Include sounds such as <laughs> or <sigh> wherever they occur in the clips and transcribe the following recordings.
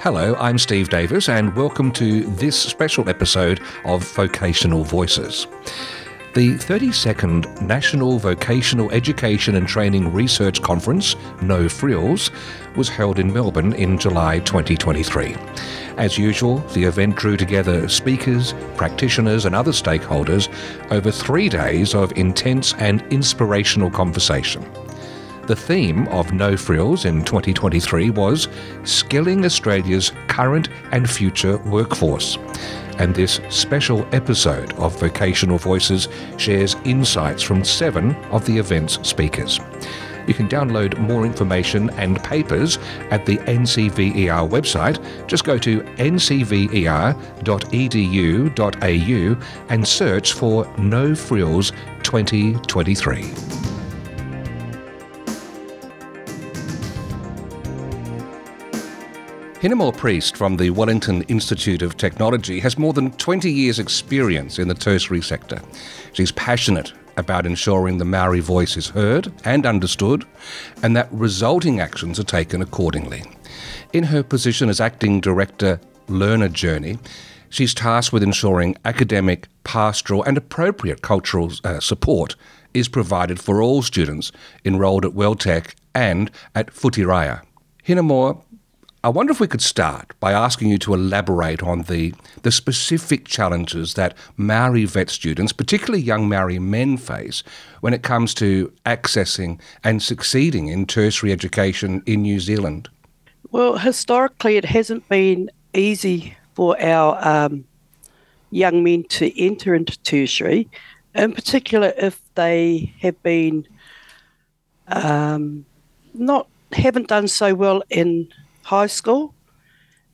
Hello, I'm Steve Davis, and welcome to this special episode of Vocational Voices. The 32nd National Vocational Education and Training Research Conference, No Frills, was held in Melbourne in July 2023. As usual, the event drew together speakers, practitioners, and other stakeholders over three days of intense and inspirational conversation. The theme of No Frills in 2023 was Skilling Australia's Current and Future Workforce. And this special episode of Vocational Voices shares insights from seven of the event's speakers. You can download more information and papers at the NCVER website. Just go to ncver.edu.au and search for No Frills 2023. Hinemoa Priest from the Wellington Institute of Technology has more than 20 years' experience in the tertiary sector. She's passionate about ensuring the Maori voice is heard and understood, and that resulting actions are taken accordingly. In her position as acting director, Learner Journey, she's tasked with ensuring academic, pastoral, and appropriate cultural uh, support is provided for all students enrolled at WelTec and at Whitireia. Hinemoa I wonder if we could start by asking you to elaborate on the, the specific challenges that Maori vet students, particularly young Maori men, face when it comes to accessing and succeeding in tertiary education in New Zealand. Well, historically, it hasn't been easy for our um, young men to enter into tertiary, in particular if they have been um, not haven't done so well in high school,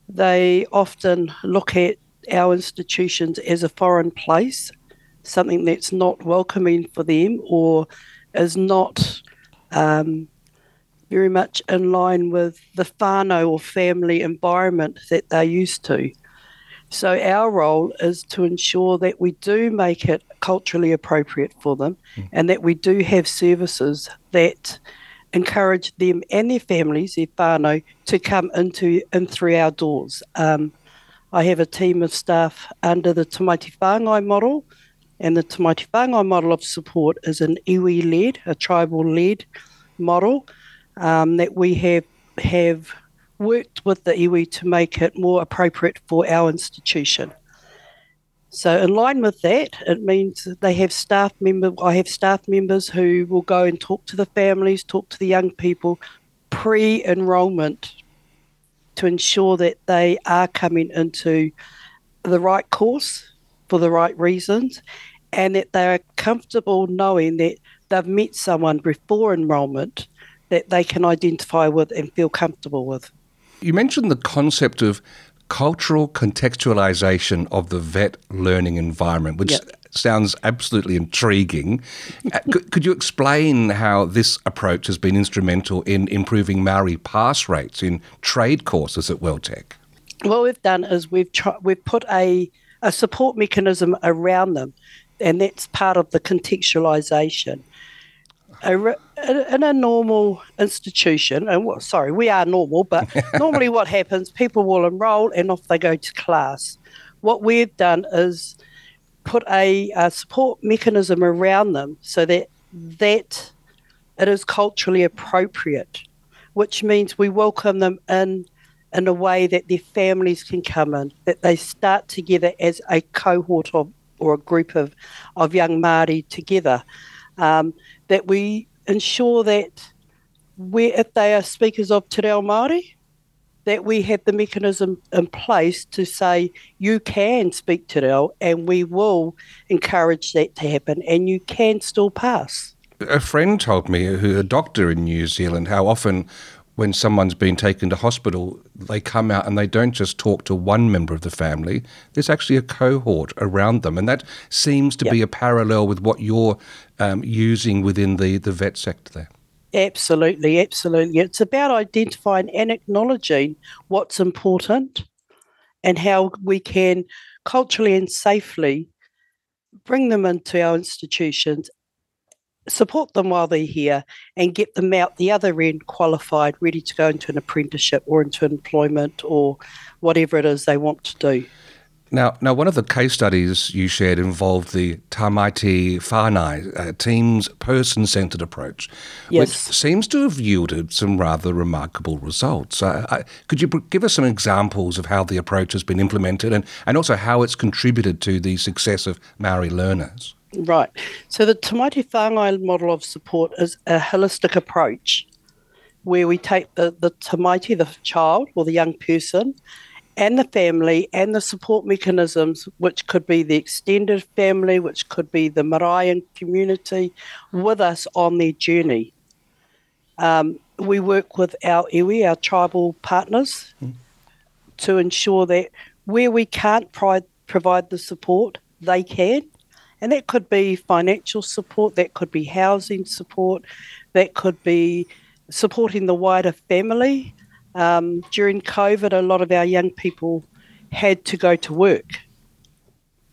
they often look at our institutions as a foreign place, something that's not welcoming for them or is not um, very much in line with the whānau or family environment that they're used to. So, our role is to ensure that we do make it culturally appropriate for them mm. and that we do have services that encourage them and their families, their whānau, to come into and through our doors. Um, I have a team of staff under the Tamaiti Whāngai model, and the Tamaiti Whāngai model of support is an iwi led, a tribal led model um, that we have have worked with the iwi to make it more appropriate for our institution. So, in line with that, it means they have staff member. I have staff members who will go and talk to the families, talk to the young people pre-enrollment to ensure that they are coming into the right course for the right reasons, and that they are comfortable knowing that they've met someone before enrolment that they can identify with and feel comfortable with. You mentioned the concept of cultural contextualization of the vet learning environment, which yep. sounds absolutely intriguing. Uh, could, could, you explain how this approach has been instrumental in improving Maori pass rates in trade courses at WelTec? What we've done is we've we've put a, a support mechanism around them, and that's part of the contextualization in a normal institution, and well, sorry, we are normal, but <laughs> normally what happens, people will enroll and off they go to class. What we've done is put a, a support mechanism around them so that that it is culturally appropriate, which means we welcome them in in a way that their families can come in, that they start together as a cohort of or a group of, of young Māori together. Um, that we ensure that we, if they are speakers of Te Reo Māori, that we have the mechanism in place to say you can speak Te Reo and we will encourage that to happen and you can still pass. A friend told me, who a doctor in New Zealand, how often when someone's been taken to hospital, they come out and they don't just talk to one member of the family. There's actually a cohort around them. And that seems to yep. be a parallel with what you're um, using within the, the vet sector there. Absolutely, absolutely. It's about identifying and acknowledging what's important and how we can culturally and safely bring them into our institutions support them while they're here and get them out the other end qualified, ready to go into an apprenticeship or into employment or whatever it is they want to do. Now, now, one of the case studies you shared involved the Tamaiti Whāngai uh, team's person-centred approach, yes. which seems to have yielded some rather remarkable results. Uh, I, could you give us some examples of how the approach has been implemented and, and also how it's contributed to the success of Maori learners? Right. So the Tamaiti Whāngai model of support is a holistic approach where we take the, the Tamaiti, the child or the young person, and the family and the support mechanisms, which could be the extended family, which could be the Maraean community, with us on their journey. Um, we work with our iwi, our tribal partners, mm. to ensure that where we can't pri- provide the support, they can. And that could be financial support, that could be housing support, that could be supporting the wider family um, during COVID, a lot of our young people had to go to work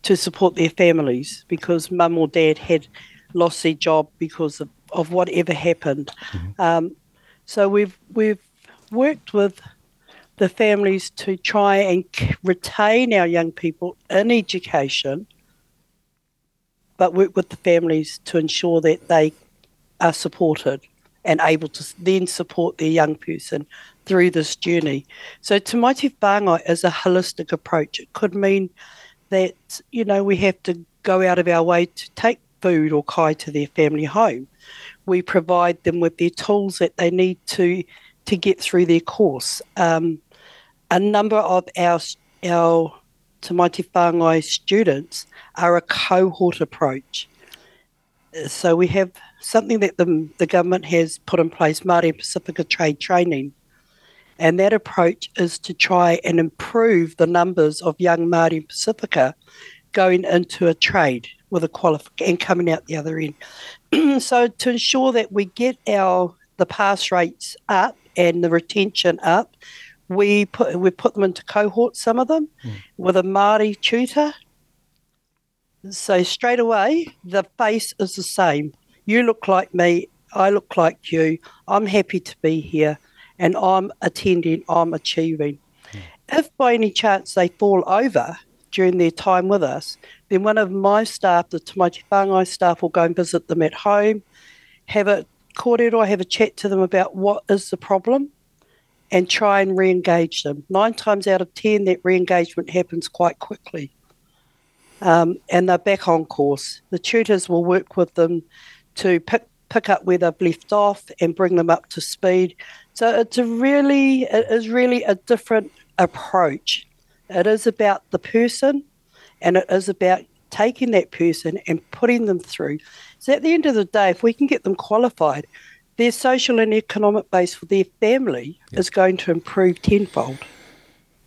to support their families because mum or dad had lost their job because of, of whatever happened. Mm-hmm. Um, so we've we've worked with the families to try and retain our young people in education, but work with the families to ensure that they are supported and able to then support their young person through this journey. So Tamaiti Whāngai is a holistic approach. It could mean that, you know, we have to go out of our way to take food or kai to their family home. We provide them with their tools that they need to to get through their course. Um, a number of our our Tamaiti Whāngai students are a cohort approach. So we have something that the, the government has put in place, Māori Pasifika Trade Training, and that approach is to try and improve the numbers of young Māori Pasifika going into a trade with a qualification and coming out the other end. <clears throat> so to ensure that we get our the pass rates up and the retention up, we put we put them into cohorts, some of them, mm. with a Māori tutor. So straight away, the face is the same. You look like me, I look like you. I'm happy to be here and I'm attending, I'm achieving. Mm. If by any chance they fall over during their time with us, then one of my staff, the Tamaiti Whāngai staff, will go and visit them at home, have a kōrero, have a chat to them about what is the problem and try and re-engage them. Nine times out of ten, that re-engagement happens quite quickly. Um, and they're back on course. The tutors will work with them to pick pick up where they've left off and bring them up to speed so it's a really, it is really a different approach. It is about the person and it is about taking that person and putting them through. So at the end of the day, if we can get them qualified, their social and economic base for their family yep. is going to improve tenfold.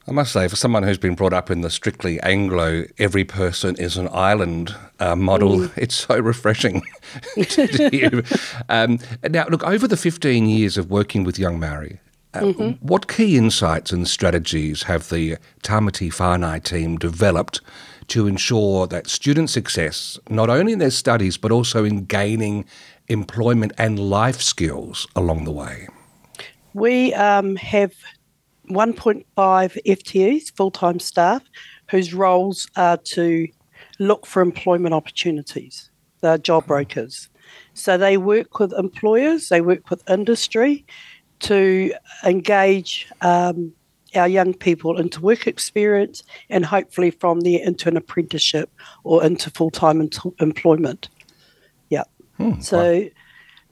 I must say, for someone who's been brought up in the strictly Anglo, every person is an island uh, model, mm. <laughs> it's so refreshing <laughs> <laughs> to you. Um, now, look, over the 15 years of working with Young Maori, uh, mm-hmm. what key insights and strategies have the Tamaiti Whāngai team developed to ensure that student success, not only in their studies, but also in gaining employment and life skills along the way? We um, have 1.5 FTEs, full time staff, whose roles are to look for employment opportunities. They're job brokers. So they work with employers, they work with industry to engage um, our young people into work experience and hopefully from there into an apprenticeship or into full time employment. Yeah. Hmm, so wow.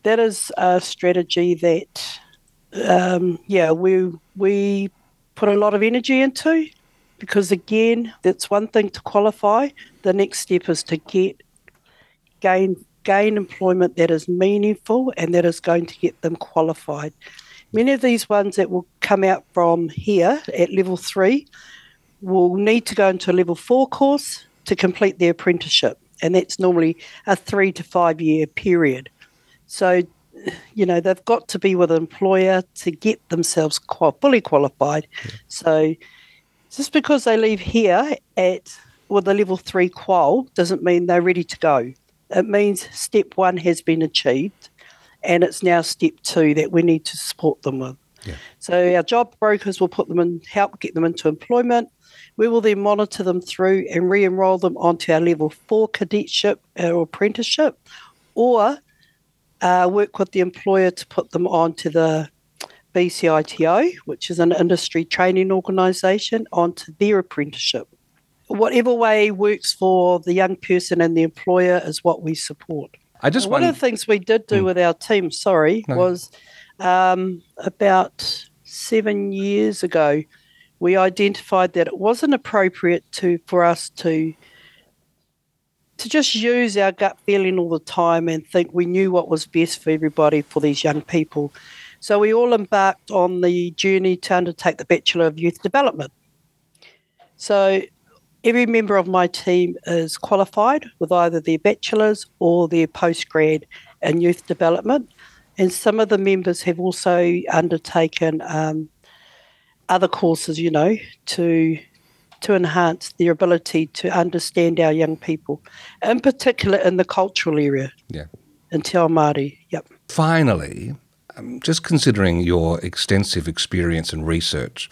that is a strategy that um, yeah, we we put a lot of energy into because again, that's one thing to qualify. The next step is to get gain gain employment that is meaningful and that is going to get them qualified. Many of these ones that will come out from here at level three will need to go into a level four course to complete their apprenticeship, and that's normally a three to five year period. So you know, they've got to be with an employer to get themselves qual- fully qualified. Yeah. So just because they leave here at with a level three qual doesn't mean they're ready to go. it means step one has been achieved and it's now step two that we need to support them with. Yeah. So our job brokers will put them in, help get them into employment. We will then monitor them through and re-enroll them onto our level four cadetship or apprenticeship, or uh, work with the employer to put them onto the BCITO, which is an industry training organisation, onto their apprenticeship. Whatever way works for the young person and the employer is what we support. I just one of the things we did do mm. with our team, sorry, no. was um, about seven years ago, we identified that it wasn't appropriate to for us to to just use our gut feeling all the time and think we knew what was best for everybody for these young people. So we all embarked on the journey to undertake the Bachelor of Youth Development. So every member of my team is qualified with either their bachelor's or their postgrad in youth development. And some of the members have also undertaken um, other courses, you know, to to enhance their ability to understand our young people, in particular in the cultural area. Yeah. In Te Ao Māori, yep. Finally, um, just considering your extensive experience and research,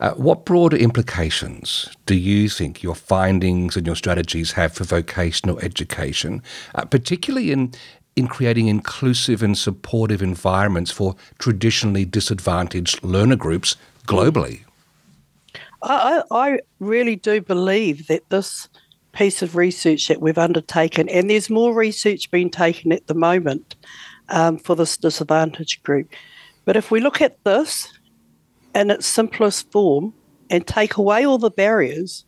uh, what broader implications do you think your findings and your strategies have for vocational education, uh, particularly in in creating inclusive and supportive environments for traditionally disadvantaged learner groups globally? I, I really do believe that this piece of research that we've undertaken, and there's more research being taken at the moment um, for this disadvantaged group. But if we look at this in its simplest form and take away all the barriers,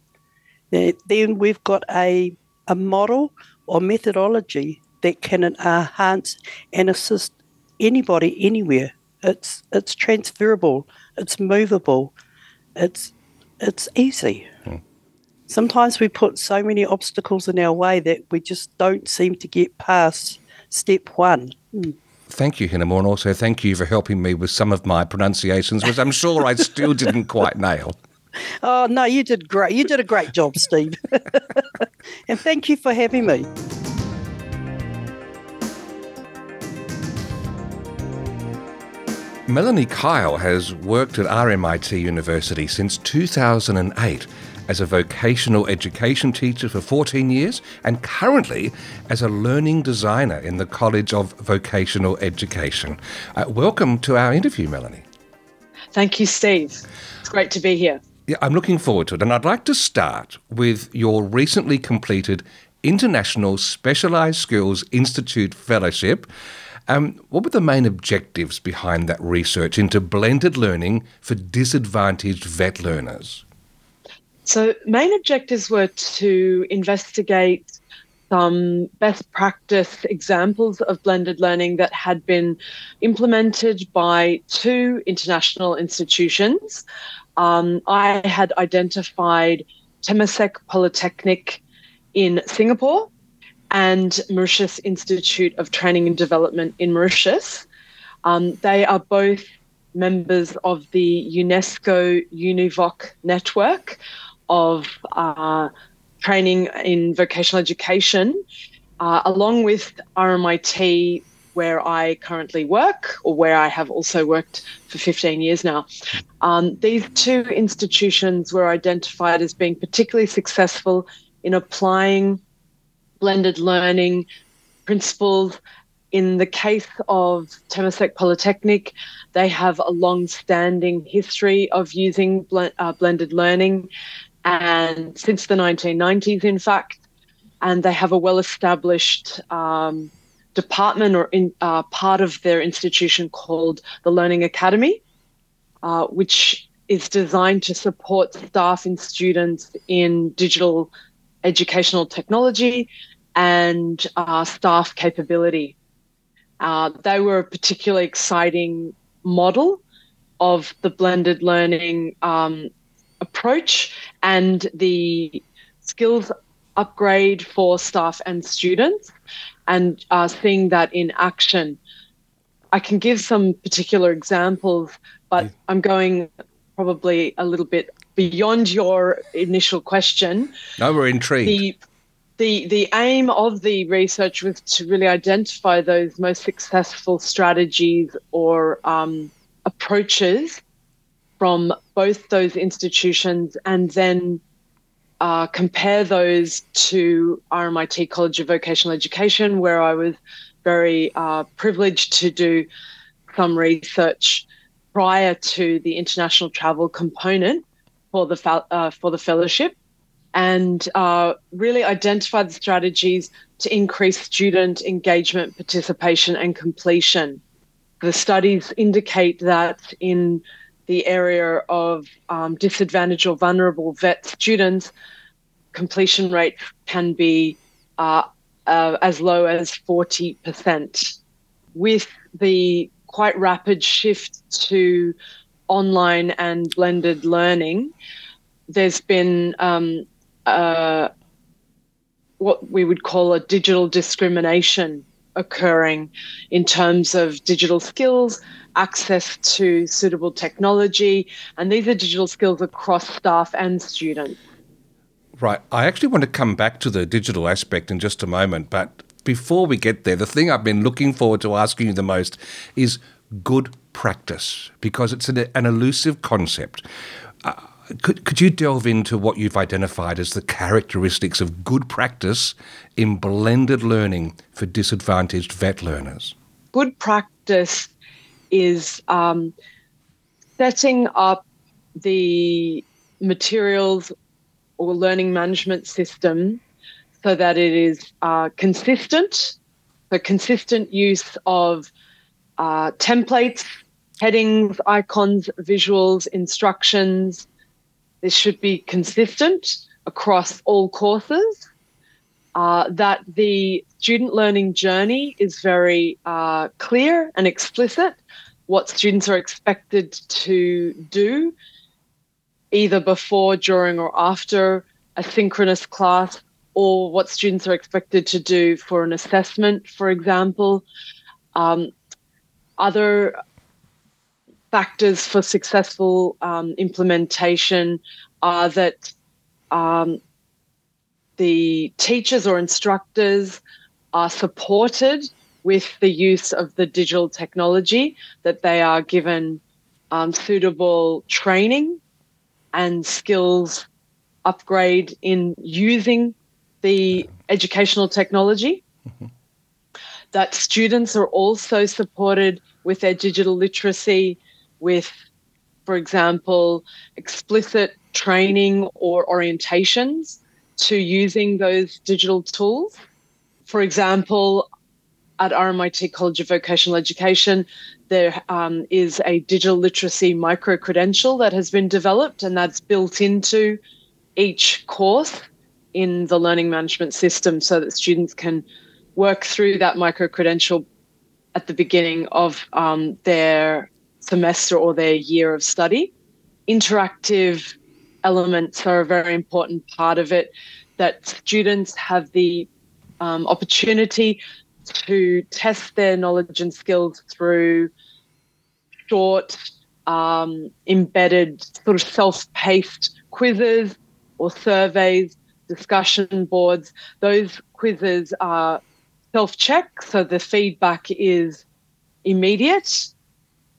then we've got a, a model or methodology that can enhance and assist anybody anywhere. It's it's transferable, it's movable, it's it's easy. Sometimes we put so many obstacles in our way that we just don't seem to get past step one. Hmm. Thank you, Hinemoa, and also thank you for helping me with some of my pronunciations, which I'm sure I still didn't quite nail. <laughs> Oh, no, you did great. You did a great job, Steve. <laughs> and thank you for having me. Melanie Kyle has worked at RMIT University since 2008 as a vocational education teacher for 14 years and currently as a learning designer in the College of Vocational Education. Uh, welcome to our interview, Melanie. Thank you, Steve. It's great to be here. Yeah, I'm looking forward to it. And I'd like to start with your recently completed International Specialised Skills Institute Fellowship. Um, what were the main objectives behind that research into blended learning for disadvantaged VET learners? So, main objectives were to investigate some best practice examples of blended learning that had been implemented by two international institutions. Um, I had identified Temasek Polytechnic in Singapore and Mauritius Institute of Training and Development in Mauritius. Um, they are both members of the UNESCO UNEVOC network of uh, training in vocational education, uh, along with RMIT, where I currently work, or where I have also worked for 15 years now. Um, these two institutions were identified as being particularly successful in applying blended learning principles. In the case of Temasek Polytechnic, they have a long standing history of using bl- uh, blended learning, and since the 1990s, in fact, and they have a well established um, department or in, uh, part of their institution called the Learning Academy, uh, which is designed to support staff and students in digital educational technology and uh, staff capability. Uh, they were a particularly exciting model of the blended learning um, approach and the skills upgrade for staff and students and uh, seeing that in action. I can give some particular examples, but I'm going probably a little bit beyond your initial question. No, we're intrigued. The the the aim of the research was to really identify those most successful strategies or um, approaches from both those institutions and then uh, compare those to RMIT College of Vocational Education, where I was very uh, privileged to do some research prior to the international travel component for the uh, for the fellowship and uh, really identify the strategies to increase student engagement, participation, and completion. The studies indicate that in the area of um, disadvantaged or vulnerable VET students, completion rate can be uh, uh, as low as 40%. With the quite rapid shift to online and blended learning, there's been um, uh, what we would call a digital discrimination occurring in terms of digital skills, access to suitable technology, and these are digital skills across staff and students. Right. I actually want to come back to the digital aspect in just a moment, but before we get there, the thing I've been looking forward to asking you the most is good practice, because it's an, an elusive concept. Uh, could, could you delve into what you've identified as the characteristics of good practice in blended learning for disadvantaged VET learners? Good practice is um, setting up the materials or learning management system so that it is uh, consistent, the consistent use of uh, templates, headings, icons, visuals, instructions, this should be consistent across all courses. Uh, that the student learning journey is very uh, clear and explicit. What students are expected to do, either before, during, or after a synchronous class, or what students are expected to do for an assessment, for example. Um, other factors for successful um, implementation are that um, the teachers or instructors are supported with the use of the digital technology, that they are given um, suitable training and skills upgrade in using the educational technology. Mm-hmm. That students are also supported with their digital literacy with, for example, explicit training or orientations to using those digital tools. For example, at RMIT College of Vocational Education, there um, is a digital literacy micro credential that has been developed, and that's built into each course in the learning management system so that students can work through that micro credential at the beginning of um, their semester or their year of study. Interactive elements are a very important part of it, that students have the um, opportunity to test their knowledge and skills through short, um, embedded, sort of self paced quizzes or surveys, discussion boards. Those quizzes are self check, so the feedback is immediate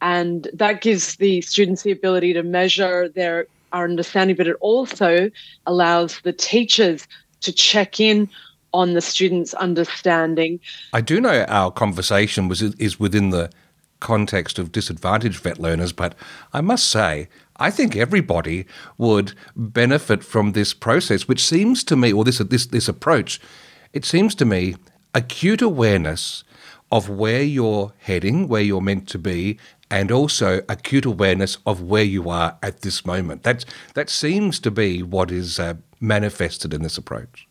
and that gives the students the ability to measure their our understanding, but it also allows the teachers to check in on the students' understanding. I do know our conversation was is within the context of disadvantaged vet learners, but I must say, I think everybody would benefit from this process, which seems to me, or this this this approach, it seems to me acute awareness of where you're heading, where you're meant to be, and also acute awareness of where you are at this moment. That's, that seems to be what is uh, manifested in this approach.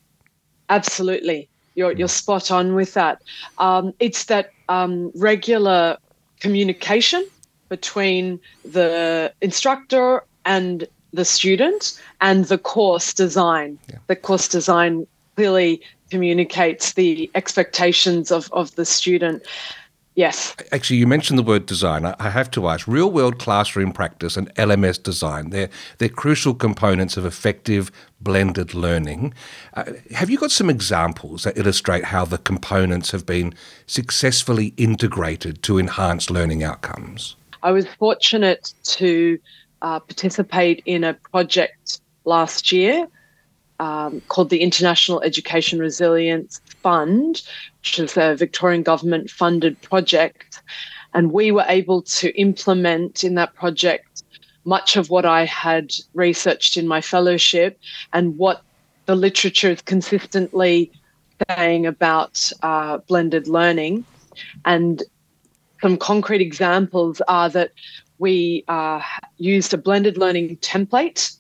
Absolutely. You're, you're spot on with that. Um, it's that um, regular communication between the instructor and the student and the course design. Yeah. The course design clearly communicates the expectations of, of the student Yes. Actually, you mentioned the word design. I have to ask real world classroom practice and LMS design, they're, they're crucial components of effective blended learning. Uh, have you got some examples that illustrate how the components have been successfully integrated to enhance learning outcomes? I was fortunate to uh, participate in a project last year um, called the International Education Resilience Fund, which is a Victorian government funded project. And we were able to implement in that project much of what I had researched in my fellowship and what the literature is consistently saying about uh, blended learning. And some concrete examples are that we uh, used a blended learning template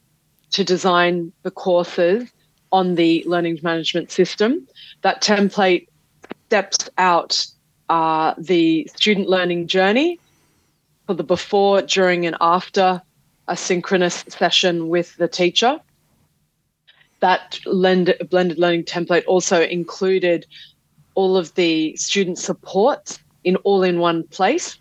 to design the courses on the learning management system. That template steps out uh, the student learning journey for the before, during, and after a synchronous session with the teacher. That blended, learning template also included all of the student support in all in one place,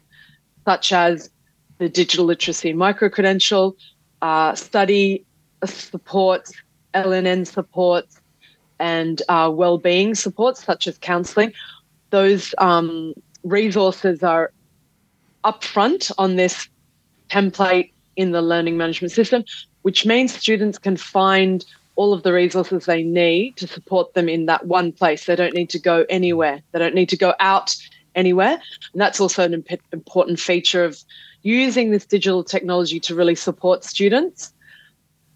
such as the digital literacy micro credential, uh, study support, LLN support, and uh, well-being support, such as counselling. Those um, resources are upfront on this template in the learning management system, which means students can find all of the resources they need to support them in that one place. They don't need to go anywhere. They don't need to go out anywhere. And that's also an imp- important feature of using this digital technology to really support students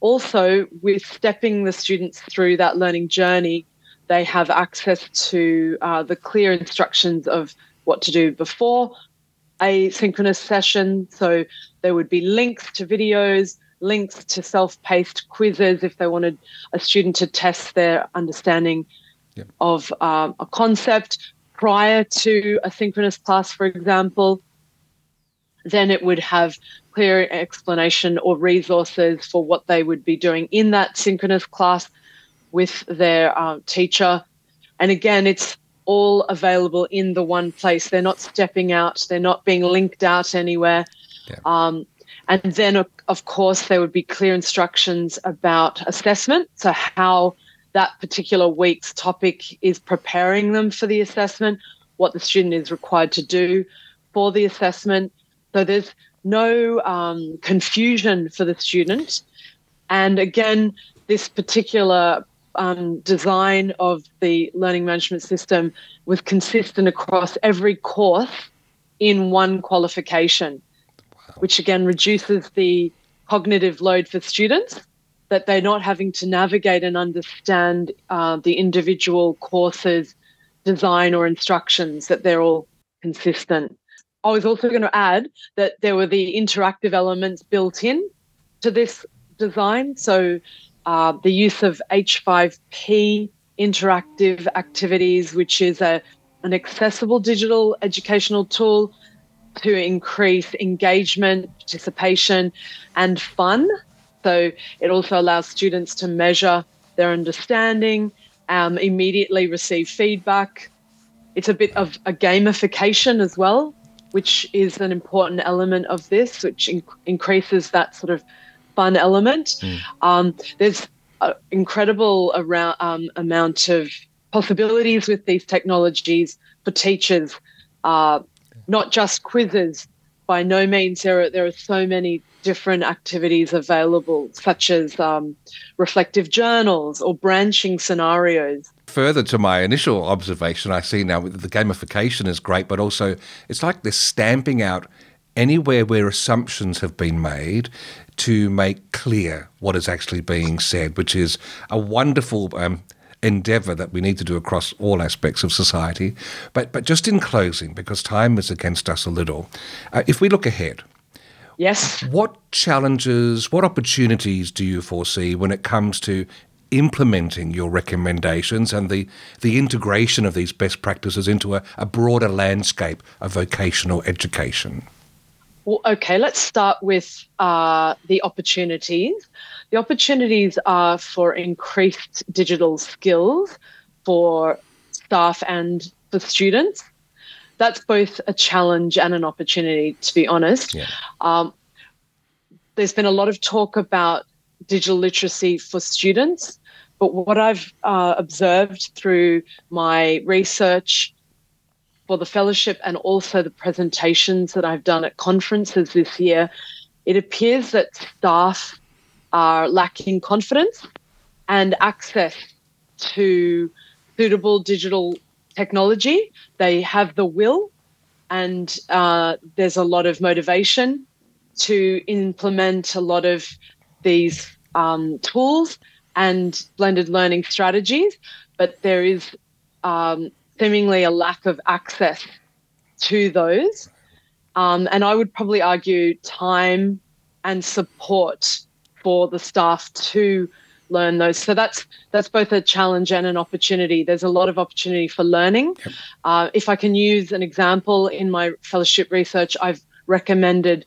also with stepping the students through that learning journey, they have access to uh, the clear instructions of what to do before a synchronous session. So there would be links to videos, links to self-paced quizzes if they wanted a student to test their understanding yep. of um, a concept prior to a synchronous class, for example. Then it would have clear explanation or resources for what they would be doing in that synchronous class with their um, teacher. And again, it's all available in the one place. They're not stepping out, they're not being linked out anywhere. Yeah. Um, and then, of course, there would be clear instructions about assessment. So, how that particular week's topic is preparing them for the assessment, what the student is required to do for the assessment. So, there's no um, confusion for the student. And again, this particular um, design of the learning management system was consistent across every course in one qualification, wow. which again reduces the cognitive load for students that they're not having to navigate and understand uh, the individual courses design or instructions that they're all consistent I was also going to add that there were the interactive elements built in to this design. So uh, the use of H5P interactive activities, which is a, an accessible digital educational tool to increase engagement, participation, and fun. So it also allows students to measure their understanding, um, immediately receive feedback. It's a bit of a gamification as well which is an important element of this, which in- increases that sort of fun element. Mm. Um, there's an incredible around, um, amount of possibilities with these technologies for teachers, uh, not just quizzes. By no means there are there are so many different activities available, such as um, reflective journals or branching scenarios further to my initial observation, I see now that the gamification is great, but also it's like they're stamping out anywhere where assumptions have been made to make clear what is actually being said, which is a wonderful um, endeavour that we need to do across all aspects of society. But but just in closing, because time is against us a little, uh, if we look ahead. Yes. What challenges, what opportunities do you foresee when it comes to implementing your recommendations and the, the integration of these best practices into a, a broader landscape of vocational education? Well, okay, let's start with uh, the opportunities. The opportunities are for increased digital skills for staff and for students. that's both a challenge and an opportunity, to be honest. Yeah. Um, there's been a lot of talk about digital literacy for students, but what I've uh, observed through my research for the fellowship and also the presentations that I've done at conferences this year, it appears that staff are lacking confidence and access to suitable digital technology. They have the will, and uh, there's a lot of motivation to implement a lot of these um, tools and blended learning strategies, but there is um, seemingly a lack of access to those. Um, and I would probably argue time and support for the staff to learn those. So that's that's both a challenge and an opportunity. There's a lot of opportunity for learning. Yep. Uh, if I can use an example in my fellowship research, I've recommended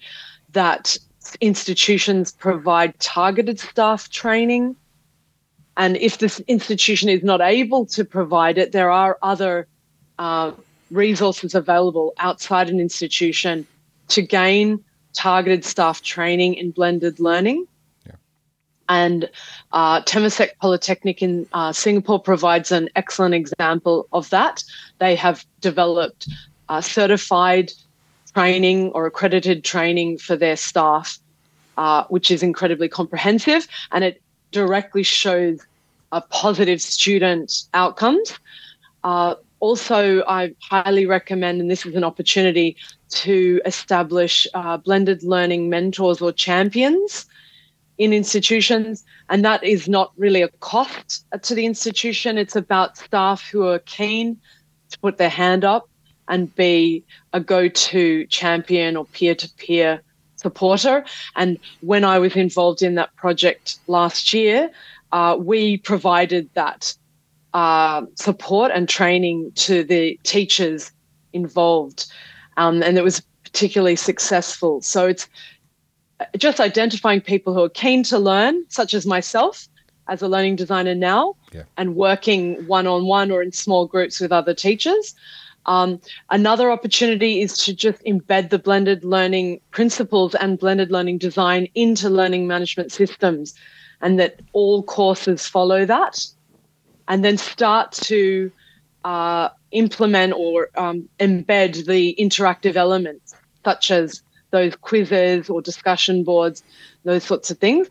that institutions provide targeted staff training. And if this institution is not able to provide it, there are other uh, resources available outside an institution to gain targeted staff training in blended learning. And uh, Temasek Polytechnic in uh, Singapore provides an excellent example of that. They have developed uh, certified training or accredited training for their staff, uh, which is incredibly comprehensive and it directly shows a positive student outcomes. Uh, also, I highly recommend, and this is an opportunity to establish uh, blended learning mentors or champions in institutions. And that is not really a cost to the institution. It's about staff who are keen to put their hand up and be a go to champion or peer to peer supporter. And when I was involved in that project last year, uh, we provided that uh, support and training to the teachers involved. Um, and it was particularly successful. So it's just identifying people who are keen to learn, such as myself as a learning designer now, yeah. and working one on one or in small groups with other teachers. Um, another opportunity is to just embed the blended learning principles and blended learning design into learning management systems, and that all courses follow that, and then start to uh, implement or um, embed the interactive elements such as those quizzes or discussion boards, those sorts of things.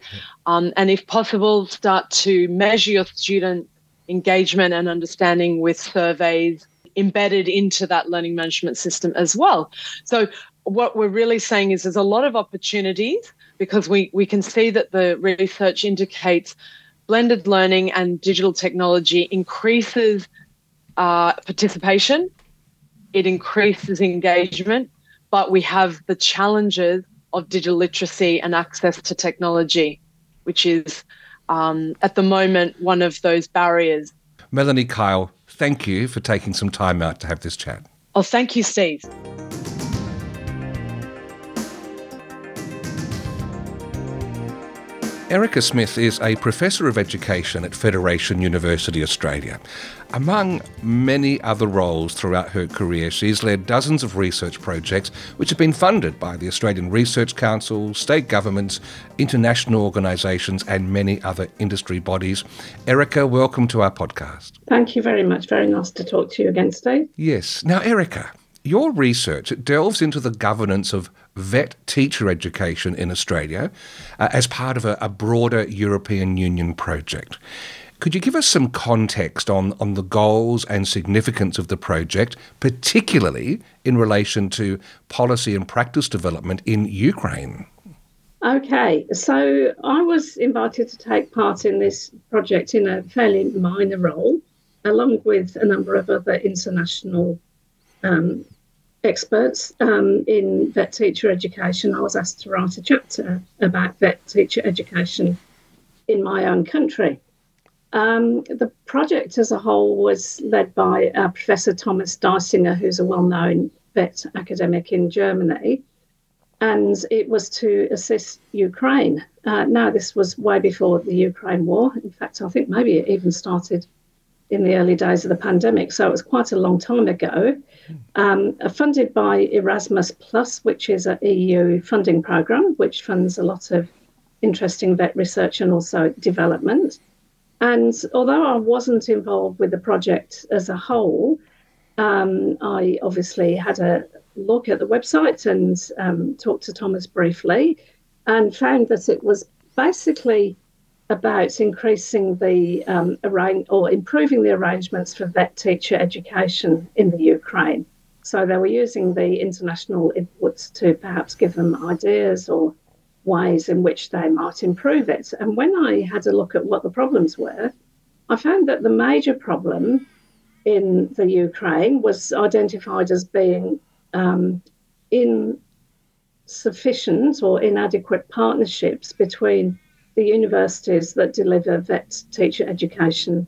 Um, and if possible, start to measure your student engagement and understanding with surveys embedded into that learning management system as well. So what we're really saying is there's a lot of opportunities because we, we can see that the research indicates blended learning and digital technology increases uh, participation, it increases engagement, but we have the challenges of digital literacy and access to technology, which is um, at the moment one of those barriers. Melanie Kyle, thank you for taking some time out to have this chat. Oh, thank you, Steve. Erica Smith is a Professor of Education at Federation University Australia. Among many other roles throughout her career, she's led dozens of research projects which have been funded by the Australian Research Council, state governments, international organisations, and many other industry bodies. Erica, welcome to our podcast. Thank you very much. Very nice to talk to you again, today. Yes. Now, Erica, your research delves into the governance of vet teacher education in Australia uh, as part of a, a, broader European Union project. Could you give us some context on, on the goals and significance of the project, particularly in relation to policy and practice development in Ukraine? Okay, so I was invited to take part in this project in a fairly minor role, along with a number of other international um, experts um, in vet teacher education, I was asked to write a chapter about vet teacher education in my own country. Um, the project as a whole was led by uh, Professor Thomas Deissinger, who's a well known vet academic in Germany, and it was to assist Ukraine. Uh, now, this was way before the Ukraine war. In fact, I think maybe it even started in the early days of the pandemic. So it was quite a long time ago. Um, funded by Erasmus Plus, which is an EU funding program, which funds a lot of interesting vet research and also development. And although I wasn't involved with the project as a whole, um, I obviously had a look at the website and um, talked to Thomas briefly and found that it was basically about increasing the um, arrange or improving the arrangements for vet teacher education in the Ukraine. So they were using the international inputs to perhaps give them ideas or ways in which they might improve it. And when I had a look at what the problems were, I found that the major problem in the Ukraine was identified as being um, insufficient or inadequate partnerships between the universities that deliver vet teacher education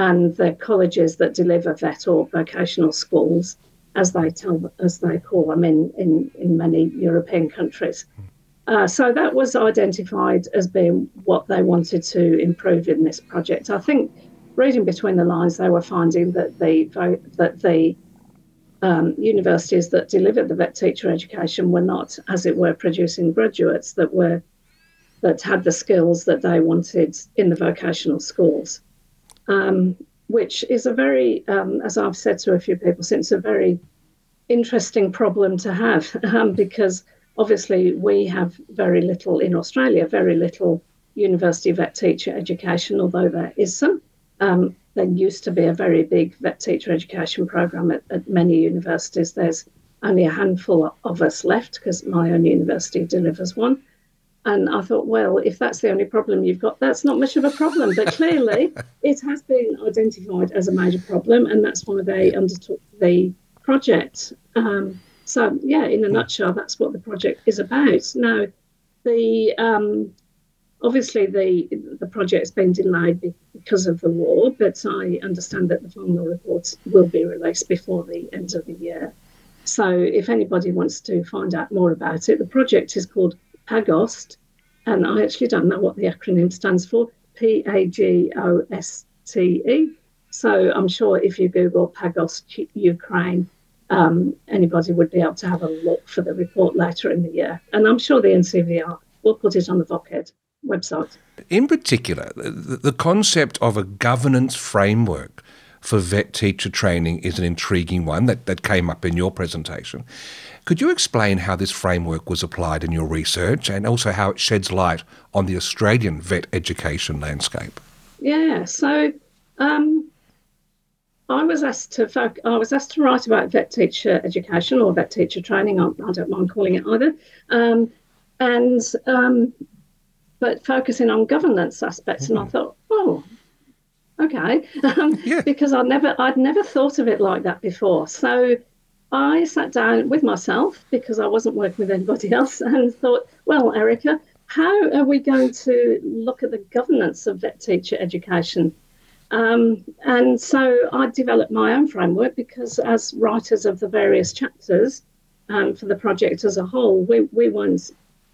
and the colleges that deliver vet or vocational schools, as they tell as they call them in, in, in many European countries. Uh, so that was identified as being what they wanted to improve in this project. I think reading between the lines, they were finding that the that the um, universities that delivered the vet teacher education were not, as it were, producing graduates that were that had the skills that they wanted in the vocational schools, um, which is a very, um, as I've said to a few people since, a very interesting problem to have <laughs> um, because obviously we have very little in Australia, very little university vet teacher education, although there is some. Um, there used to be a very big vet teacher education program at, at many universities. There's only a handful of us left because my own university delivers one. And I thought, well, if that's the only problem you've got, that's not much of a problem. But clearly, <laughs> it has been identified as a major problem, and that's why they undertook the project. Um, so, yeah, in a nutshell, that's what the project is about. Now, the um, obviously the the project's been delayed because of the war, but I understand that the final report will be released before the end of the year. So, if anybody wants to find out more about it, the project is called PAGOST, and I actually don't know what the acronym stands for P A G O S T E. So I'm sure if you Google PAGOST Ukraine, um, anybody would be able to have a look for the report later in the year. And I'm sure the NCVER will put it on the VOCED website. In particular, the, concept of a governance framework for vet teacher training is an intriguing one that, that came up in your presentation. Could you explain how this framework was applied in your research and also how it sheds light on the Australian vet education landscape? Yeah, so um, I was asked to foc- I was asked to write about vet teacher education or vet teacher training. I, I don't mind calling it either, um, and um, but focusing on governance aspects. Mm-hmm. And I mm-hmm. thought, oh, okay, <laughs> um, yeah. because I never I'd never thought of it like that before. So I sat down with myself because I wasn't working with anybody <laughs> else and thought, well, Erica, how are we going to look at the governance of vet teacher education? Um, and so I developed my own framework because, as writers of the various chapters um, for the project as a whole, we, we weren't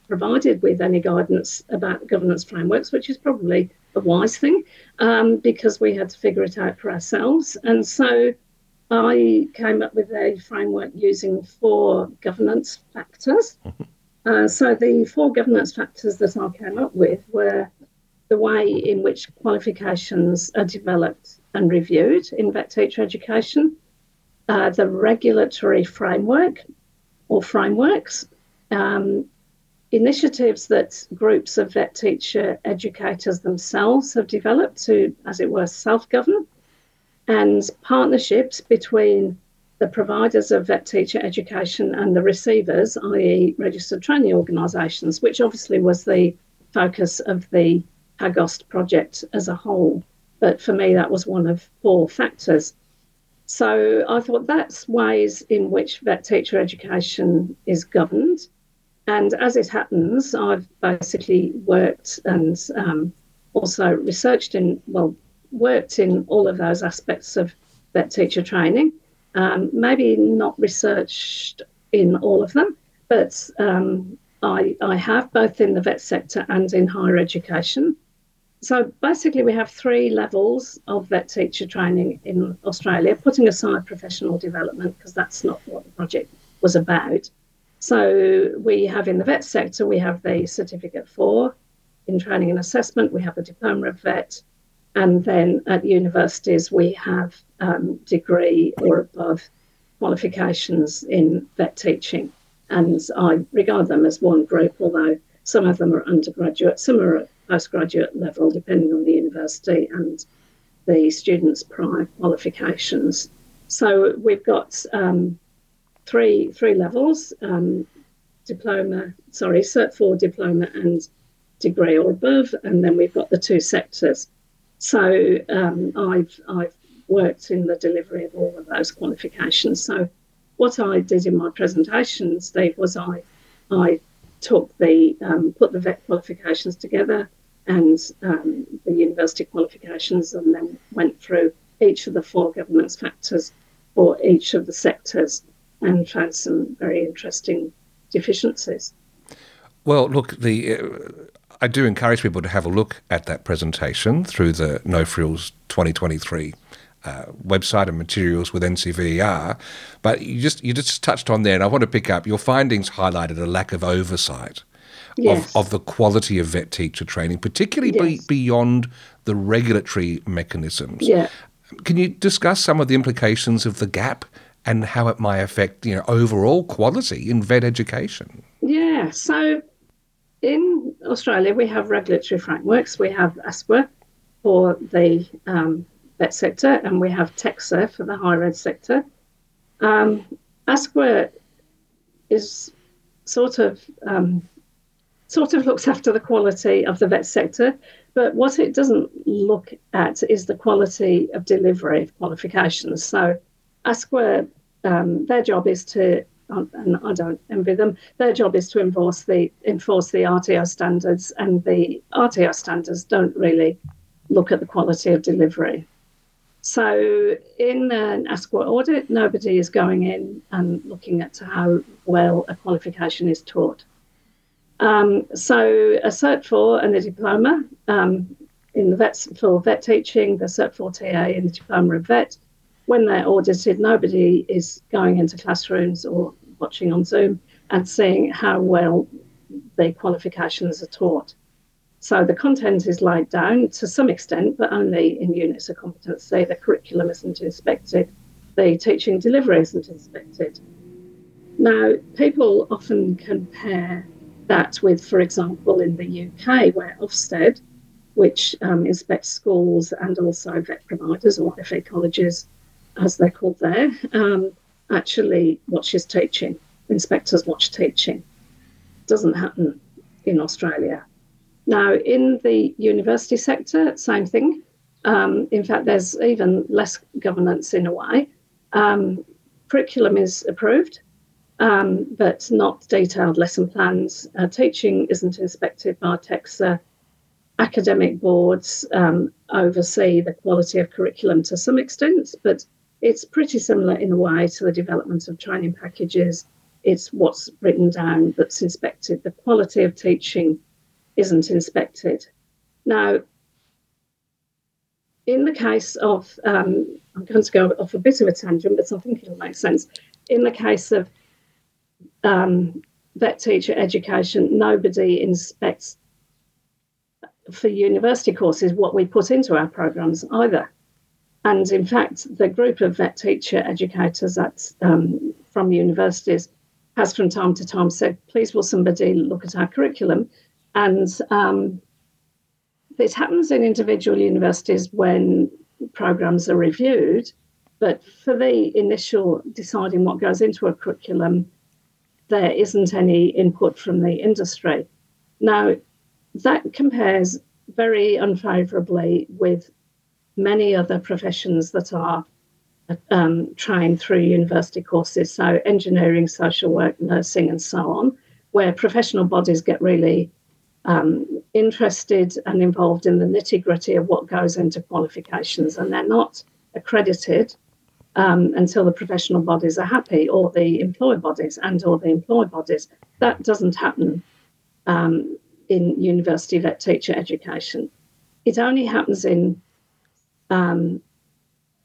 provided with any guidance about governance frameworks, which is probably a wise thing um, because we had to figure it out for ourselves. And so I came up with a framework using four governance factors. Mm-hmm. Uh, so the four governance factors that I came up with were the way in which qualifications are developed and reviewed in vet teacher education, uh, the regulatory framework or frameworks, um, initiatives that groups of vet teacher educators themselves have developed to, as it were, self govern, and partnerships between the providers of vet teacher education and the receivers, i.e., registered training organisations, which obviously was the focus of the PAGOST project as a whole. But for me, that was one of four factors. So I thought that's ways in which vet teacher education is governed. And as it happens, I've basically worked and um, also researched in, well, worked in all of those aspects of vet teacher training. Um, maybe not researched in all of them, but um, I, I have both in the vet sector and in higher education. so basically, we have three levels of vet teacher training in Australia, putting aside professional development because that's not what the project was about. So we have in the vet sector, we have the certificate four in training and assessment, we have a diploma of vet, and then at universities we have um, degree or above qualifications in vet teaching. And I regard them as one group, although some of them are undergraduate, some are at postgraduate level, depending on the university and the students' prior qualifications. So we've got um, three three levels: um, diploma, sorry, Cert Four diploma and degree or above, and then we've got the two sectors. So um, I've I've worked in the delivery of all of those qualifications. So what I did in my presentation, Steve, was I I took the um, put the vet qualifications together and um, the university qualifications, and then went through each of the four governance factors for each of the sectors and found some very interesting deficiencies. Well, look, the uh, I do encourage people to have a look at that presentation through the No Frills 2023 uh, website and materials with NCVER. But you just you just touched on there, and I want to pick up your findings highlighted a lack of oversight. Yes. Of, of the quality of vet teacher training, particularly yes. be, beyond the regulatory mechanisms. Yeah. Can you discuss some of the implications of the gap and how it might affect you know overall quality in vet education? Yeah. So in Australia, we have regulatory frameworks. We have ASQA for the um, vet sector, and we have TEQSA for the higher ed sector. Um, ASQA is sort of um, sort of looks after the quality of the vet sector, but what it doesn't look at is the quality of delivery of qualifications. So, ASQA, um, their job is to and I don't envy them. Their job is to enforce the enforce the RTO standards, and the RTO standards don't really look at the quality of delivery. So in an ASQA audit, nobody is going in and looking at how well a qualification is taught. Um, so a Cert 4 and a diploma um, in the vet for vet teaching, the Cert 4 TA and the diploma of vet, when they're audited, nobody is going into classrooms or watching on Zoom and seeing how well the qualifications are taught. So the content is laid down to some extent, but only in units of competency. The curriculum isn't inspected, the teaching delivery isn't inspected. Now, people often compare that with, for example, in the UK, where Ofsted, which um, inspects schools and also vet providers or FE colleges, as they're called there, um, actually watches teaching. Inspectors watch teaching. Doesn't happen in Australia. Now, in the university sector, same thing. Um, in fact, there's even less governance in a way. Um, curriculum is approved, um, but not detailed lesson plans. Uh, teaching isn't inspected by TEQSA. Academic boards um, oversee the quality of curriculum to some extent, but it's pretty similar in a way to the development of training packages. It's what's written down that's inspected. The quality of teaching isn't inspected. Now, in the case of, um, I'm going to go off a bit of a tangent, but I think it'll make sense. In the case of um, vet teacher education, nobody inspects for university courses what we put into our programs either. And in fact, the group of vet teacher educators at, um, from universities has from time to time said, please will somebody look at our curriculum and um, it happens in individual universities when programs are reviewed, but for the initial deciding what goes into a curriculum, there isn't any input from the industry. Now, that compares very unfavourably with many other professions that are um, trained through university courses, so engineering, social work, nursing, and so on, where professional bodies get really um, interested and involved in the nitty gritty of what goes into qualifications, and they're not accredited um, until the professional bodies are happy, or the employer bodies and or the employer bodies. That doesn't happen um, in university vet teacher education. it only happens in um,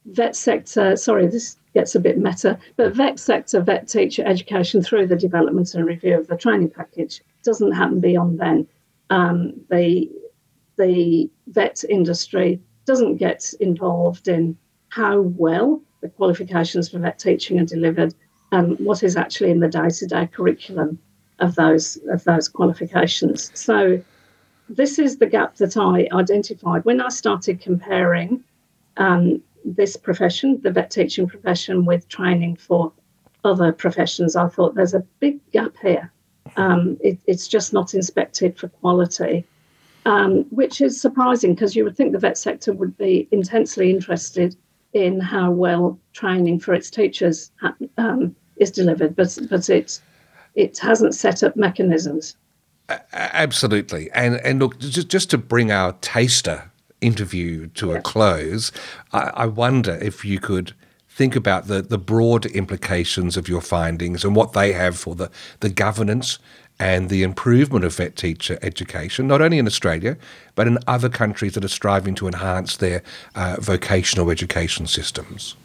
vet sector. Sorry, this gets a bit meta, but vet sector, vet teacher education through the development and review of the training package doesn't happen beyond then. Um, the the vet industry doesn't get involved in how well the qualifications for vet teaching are delivered and what is actually in the day-to-day curriculum of those of those qualifications. So this is the gap that I identified when I started comparing um, this profession, the vet teaching profession, with training for other professions. I thought there's a big gap here. Um, it, it's just not inspected for quality, um, which is surprising because you would think the vet sector would be intensely interested in how well training for its teachers um, is delivered, but but it it hasn't set up mechanisms. Absolutely, and and look, just just to bring our taster interview to a close, I, I wonder if you could think about the, the broad implications of your findings and what they have for the, the governance and the improvement of vet teacher education, not only in Australia, but in other countries that are striving to enhance their uh, vocational education systems?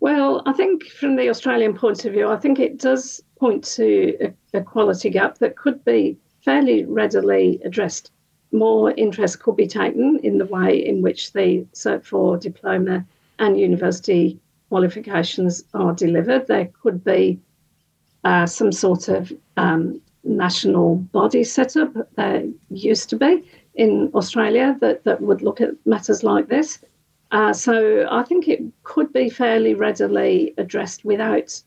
Well, I think from the Australian point of view, I think it does point to a, a quality gap that could be fairly readily addressed. More interest could be taken in the way in which the Cert 4 diploma and university qualifications are delivered. There could be uh, some sort of um, national body set up. There used to be in Australia that, that would look at matters like this. Uh, so I think it could be fairly readily addressed without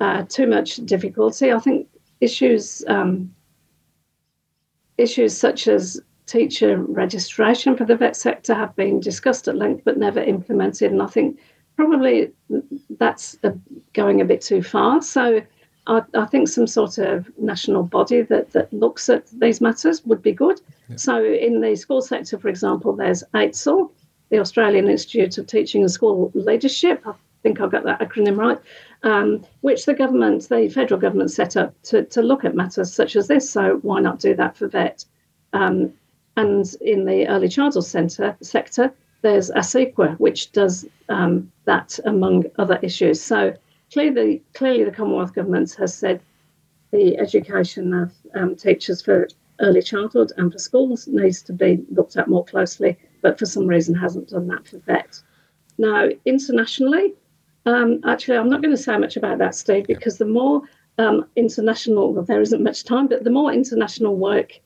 uh, too much difficulty. I think issues um, issues such as teacher registration for the vet sector have been discussed at length but never implemented, and I think probably that's going a bit too far. So I, I, think some sort of national body that, that looks at these matters would be good. Yeah. So, in the school sector, for example, there's AITSL, the Australian Institute of Teaching and School Leadership. I think I've got that acronym right, um, which the government, the federal government, set up to, to look at matters such as this. So, why not do that for VET? Um, and in the early childhood centre sector, there's ACECQA, which does um, that among other issues. So, clearly, clearly the Commonwealth Government has said the education of um, teachers for early childhood and for schools needs to be looked at more closely, but for some reason hasn't done that for vet. Now, internationally, um, actually, I'm not going to say much about that, Steve, because the more um, international, well, there isn't much time, but the more international work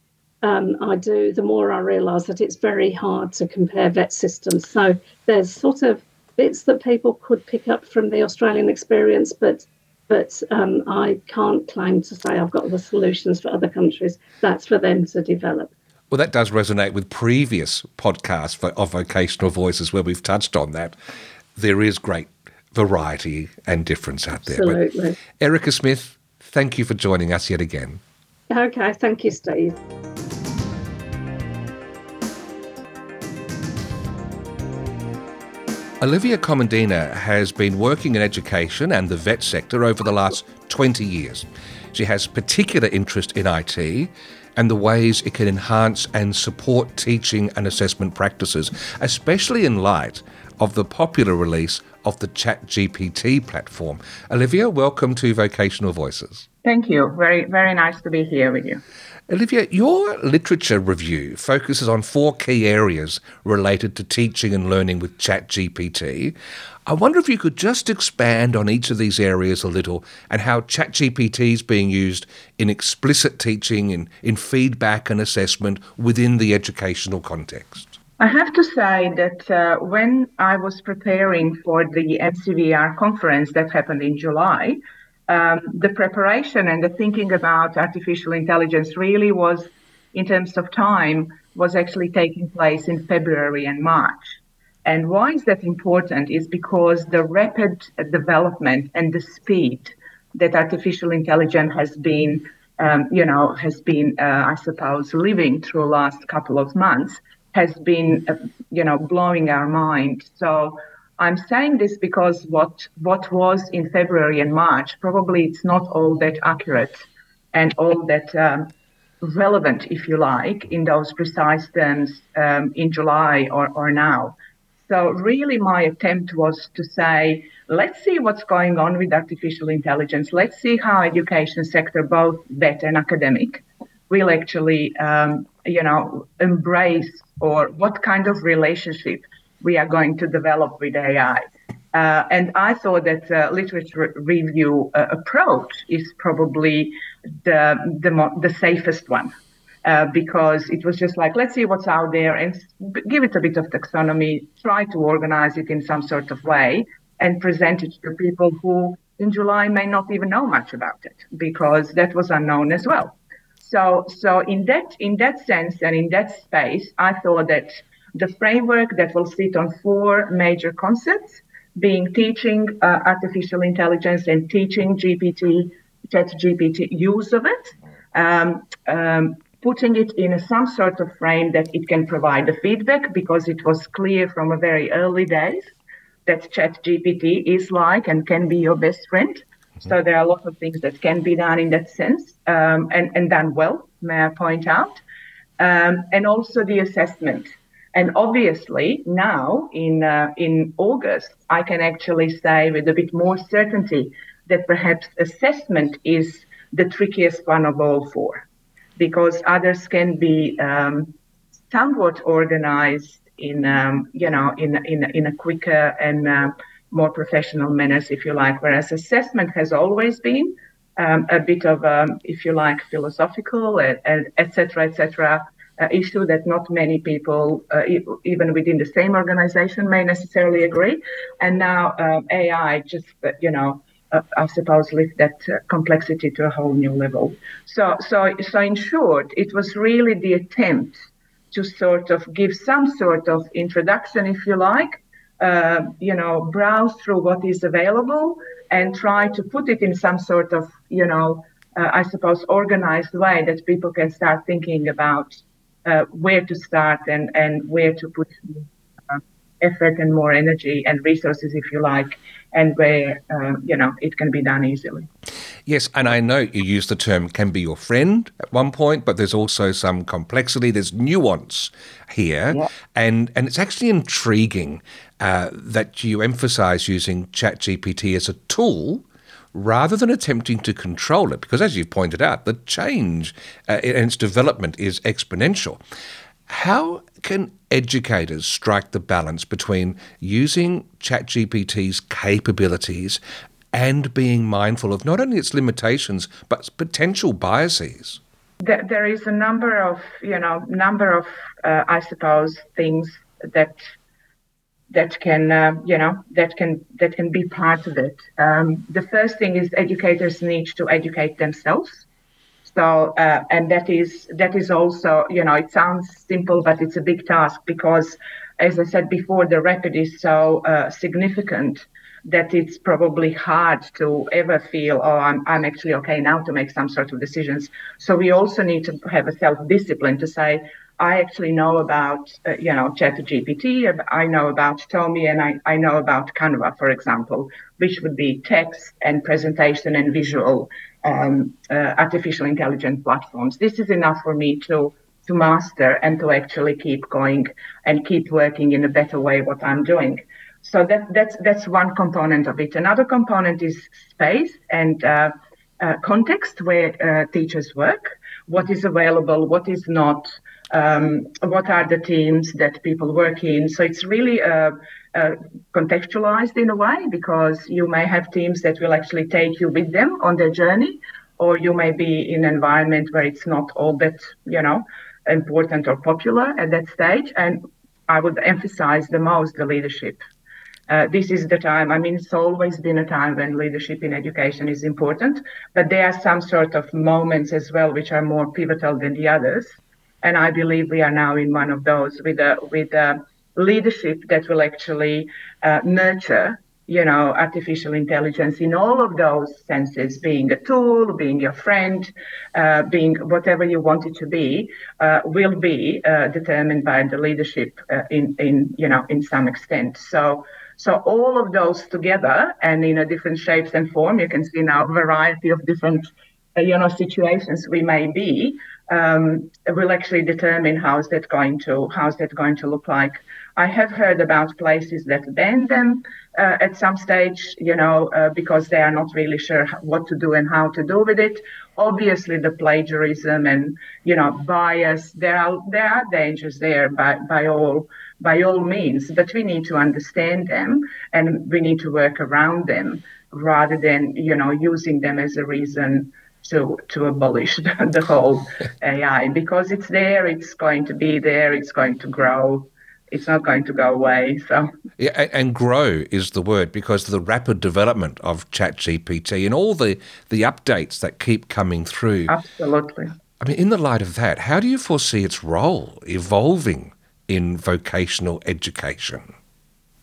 um, I do, the more I realise that it's very hard to compare vet systems. So there's sort of bits that people could pick up from the Australian experience, but but um, I can't claim to say I've got the solutions for other countries. That's for them to develop. Well, that does resonate with previous podcasts of vocational voices where we've touched on that. There is great variety and difference out there. Absolutely. But Erica Smith, thank you for joining us yet again. Okay, thank you, Steve. Olivia Comandina has been working in education and the vet sector over the last 20 years. She has particular interest in IT and the ways it can enhance and support teaching and assessment practices, especially in light of the popular release of the ChatGPT platform. Olivia, welcome to Vocational Voices. Thank you. Very, very nice to be here with you. Olivia, your literature review focuses on four key areas related to teaching and learning with ChatGPT. I wonder if you could just expand on each of these areas a little and how ChatGPT is being used in explicit teaching, in, in feedback and assessment within the educational context. I have to say that uh, when I was preparing for the NCVER conference that happened in July, um, the preparation and the thinking about artificial intelligence really was, in terms of time, was actually taking place in February and March. And why is that important? Is because the rapid development and the speed that artificial intelligence has been, um, you know, has been, uh, I suppose, living through the last couple of months has been, uh, you know, blowing our mind. So I'm saying this because what what was in February and March probably it's not all that accurate and all that um, relevant, if you like, in those precise terms um, in July or, or now. So, really, my attempt was to say, let's see what's going on with artificial intelligence. Let's see how education sector, both vet and academic, will actually, um, you know, embrace or what kind of relationship we are going to develop with AI. Uh, and I thought that uh, literature review uh, approach is probably the the, mo- the safest one uh, because it was just like, let's see what's out there and give it a bit of taxonomy, try to organize it in some sort of way and present it to people who in July may not even know much about it because that was unknown as well. So, so in that in that sense and in that space, I thought that the framework that will sit on four major concepts, being teaching uh, artificial intelligence and teaching GPT, Chat GPT use of it, um, um, putting it in some sort of frame that it can provide the feedback because it was clear from a very early days that chat gpt is like and can be your best friend so there are a lot of things that can be done in that sense um, and, and done well may i point out. Um, and also the assessment. And obviously now in uh, in august i can actually say with a bit more certainty that perhaps assessment is the trickiest one of all four. Because others can be um, somewhat organized in um, you know in in in a quicker and uh, more professional manners, if you like. Whereas assessment has always been um, a bit of a, if you like, philosophical and etc. etc. Uh, issue that not many people, uh, e- even within the same organization, may necessarily agree. And now um, AI just, uh, you know, uh, I suppose, lift that uh, complexity to a whole new level. So, so, so in short, it was really the attempt to sort of give some sort of introduction, if you like, uh, you know, browse through what is available and try to put it in some sort of, you know, uh, I suppose, organized way that people can start thinking about uh, where to start and, and where to put uh, effort and more energy and resources, if you like, and where um, you know it can be done easily. Yes, and I know you use the term "can be your friend" at one point, but there's also some complexity. There's nuance here, yeah. and and it's actually intriguing uh, that you emphasise using ChatGPT as a tool rather than attempting to control it, because as you've pointed out, the change uh, in its development is exponential. How can educators strike the balance between using ChatGPT's capabilities and being mindful of not only its limitations but potential biases? There is a number of, you know, number of, uh, I suppose, things that that can, uh, you know, that can that can be part of it. Um, the first thing is educators need to educate themselves so, uh, and that is that is also, you know, it sounds simple, but it's a big task because, as I said before, the record is so uh, significant that it's probably hard to ever feel, oh, I'm, I'm actually okay now to make some sort of decisions. So we also need to have a self-discipline to say, I actually know about, uh, you know, ChatGPT, I know about Tomi, and I, I know about Canva, for example, which would be text and presentation and visual um, uh, artificial intelligence platforms. This is enough for me to to master and to actually keep going and keep working in a better way what I'm doing. So that that's that's one component of it. Another component is space and uh, uh, context where uh, teachers work. What is available? What is not? Um, what are the teams that people work in? So it's really uh, uh, contextualized in a way because you may have teams that will actually take you with them on their journey, or you may be in an environment where it's not all that you know important or popular at that stage. And I would emphasize the most the leadership. Uh, this is the time. I mean, it's always been a time when leadership in education is important, but there are some sort of moments as well which are more pivotal than the others. And I believe we are now in one of those with a with a leadership that will actually uh, nurture you know artificial intelligence in all of those senses being a tool being your friend uh, being whatever you want it to be uh, will be uh, determined by the leadership uh, in in you know in some extent. So so all of those together and in a different shapes and form you can see now a variety of different uh, you know situations we may be um, will actually determine how's that going to how's that going to look like. I have heard about places that ban them uh, at some stage, you know, uh, because they are not really sure what to do and how to do with it. Obviously, the plagiarism and you know bias there are there are dangers there by by all by all means, but we need to understand them and we need to work around them rather than you know using them as a reason to to abolish the, <laughs> the whole AI because it's there, it's going to be there, it's going to grow. It's not going to go away. So yeah, and grow is the word because the rapid development of ChatGPT and all the the updates that keep coming through. Absolutely. I mean, in the light of that, how do you foresee its role evolving in vocational education?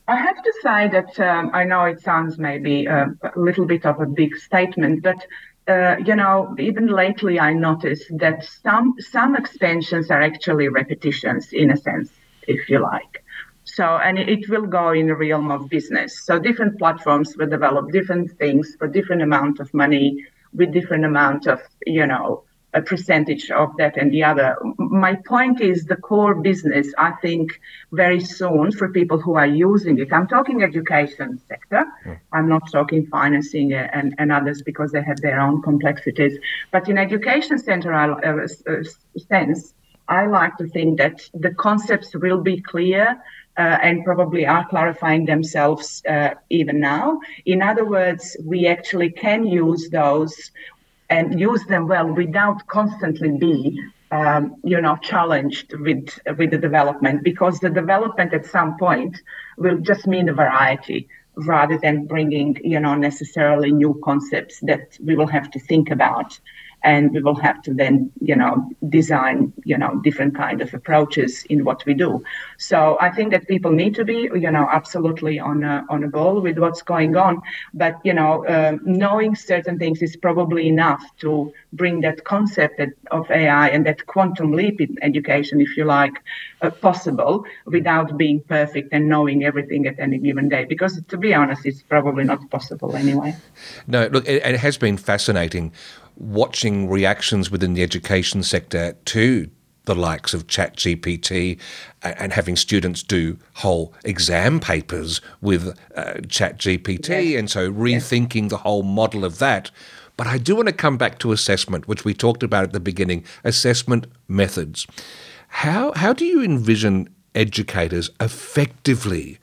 I have to say that um, I know it sounds maybe a, a little bit of a big statement, but uh, you know, even lately I noticed that some some expansions are actually repetitions in a sense, if you like. So, and it will go in the realm of business. So different platforms will develop different things for different amount of money with different amount of, you know, a percentage of that and the other. My point is the core business, I think, very soon for people who are using it. I'm talking education sector. Mm. I'm not talking financing and, and others because they have their own complexities. But in education center uh, uh, sense, I like to think that the concepts will be clear uh, and probably are clarifying themselves uh, even now. In other words, we actually can use those and use them well without constantly be um, you know challenged with with the development because the development at some point will just mean a variety rather than bringing you know necessarily new concepts that we will have to think about and we will have to then you know design you know different kind of approaches in what we do. So i think that people need to be you know absolutely on a, on a ball with what's going on. But you know uh, knowing certain things is probably enough to bring that concept of ai and that quantum leap in education if you like uh, possible without being perfect and knowing everything at any given day. Because to be honest it's probably not possible anyway. No look it, it has been fascinating watching reactions within the education sector to the likes of ChatGPT and having students do whole exam papers with uh, ChatGPT, yes. and so rethinking yes. the whole model of that. But I do want to come back to assessment, which we talked about at the beginning assessment methods. How, how do you envision educators effectively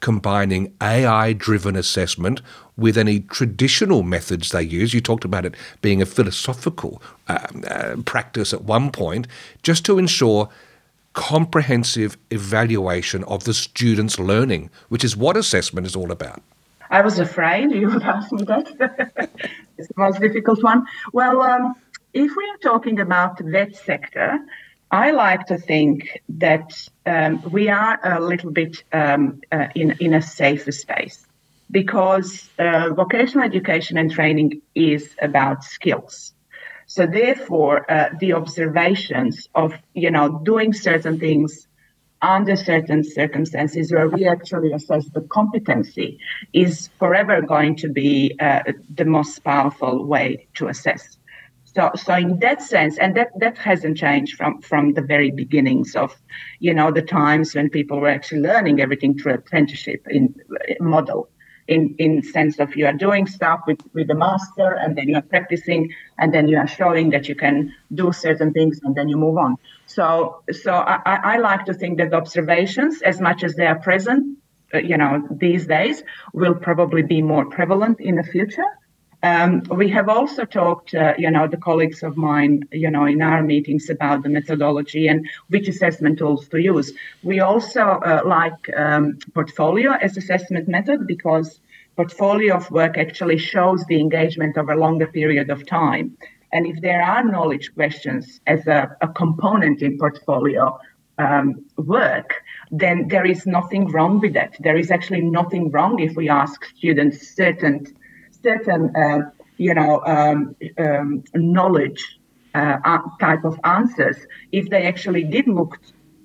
combining AI driven assessment with any traditional methods they use. You talked about it being a philosophical uh, uh, practice at one point, just to ensure comprehensive evaluation of the student's learning, which is what assessment is all about. I was afraid you would ask me that. <laughs> it's the most difficult one. Well, um, if we are talking about that sector, I like to think that um, we are a little bit um, uh, in, in a safer space because uh, vocational education and training is about skills. So therefore, uh, the observations of you know doing certain things under certain circumstances where we actually assess the competency is forever going to be uh, the most powerful way to assess. So, so in that sense, and that, that hasn't changed from, from the very beginnings of, you know, the times when people were actually learning everything through apprenticeship in model. In in sense of you are doing stuff with with the master and then you are practicing and then you are showing that you can do certain things and then you move on. So so i, I like to think that observations as much as they are present uh, you know these days will probably be more prevalent in the future um, we have also talked, uh, you know, the colleagues of mine, you know, in our meetings about the methodology and which assessment tools to use. We also uh, like um, portfolio as assessment method because portfolio of work actually shows the engagement over a longer period of time. And if there are knowledge questions as a, a component in portfolio um, work, then there is nothing wrong with that. There is actually nothing wrong if we ask students certain certain, uh, you know, um, um, knowledge uh, type of answers if they actually did look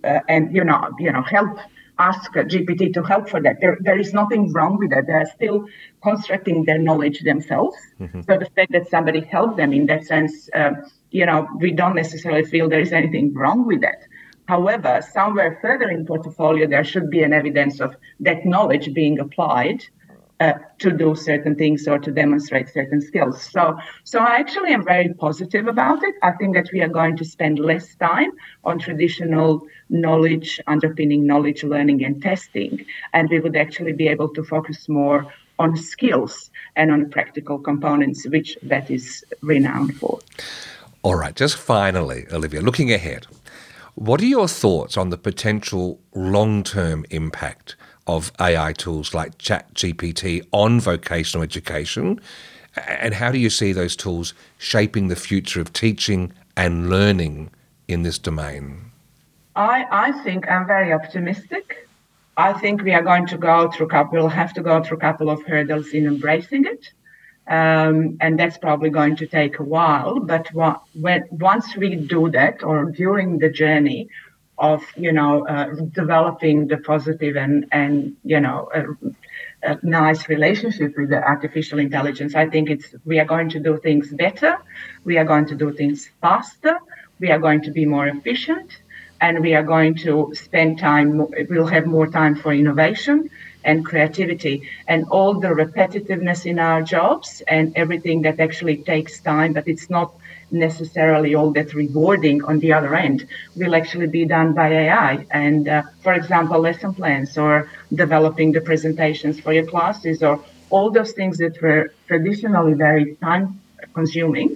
uh, and you know, you know, help ask GPT to help for that. There, there is nothing wrong with that. They are still constructing their knowledge themselves. Mm-hmm. So the fact that somebody helped them in that sense, uh, you know, we don't necessarily feel there is anything wrong with that. However, somewhere further in portfolio, there should be an evidence of that knowledge being applied uh, to do certain things or to demonstrate certain skills. So, so I actually am very positive about it. I think that we are going to spend less time on traditional knowledge, underpinning knowledge learning and testing, and we would actually be able to focus more on skills and on practical components, which that is renowned for. All right, just finally, Olivia, looking ahead, what are your thoughts on the potential long term impact of AI tools like ChatGPT on vocational education? And how do you see those tools shaping the future of teaching and learning in this domain? I, I think I'm very optimistic. I think we are going to go through couple, we'll have to go through a couple of hurdles in embracing it. Um, and that's probably going to take a while. But when, once we do that, or during the journey of you know uh, developing the positive and and you know a, a, nice relationship with the artificial intelligence, I think it's we are going to do things better, we are going to do things faster, we are going to be more efficient, and we are going to spend time. We'll have more time for innovation and creativity. And all the repetitiveness in our jobs and everything that actually takes time, but it's not necessarily all that rewarding on the other end will actually be done by AI. And uh, for example, lesson plans or developing the presentations for your classes or all those things that were traditionally very time consuming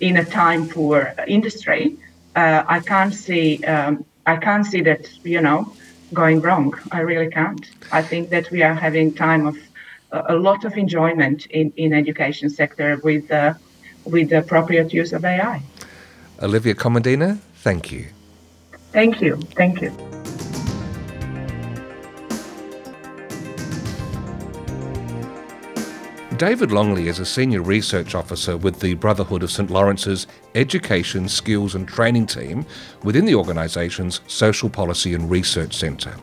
in a time poor industry. Uh, I can't see um, I can't see that you know going wrong. I really can't. I think that we are having time of a lot of enjoyment in, in education sector with uh, with the appropriate use of AI. Olivia Comodina, thank you. Thank you. Thank you. David Longley is a senior research officer with the Brotherhood of St Laurence's Education, Skills and Training team within the organisation's Social Policy and Research Centre.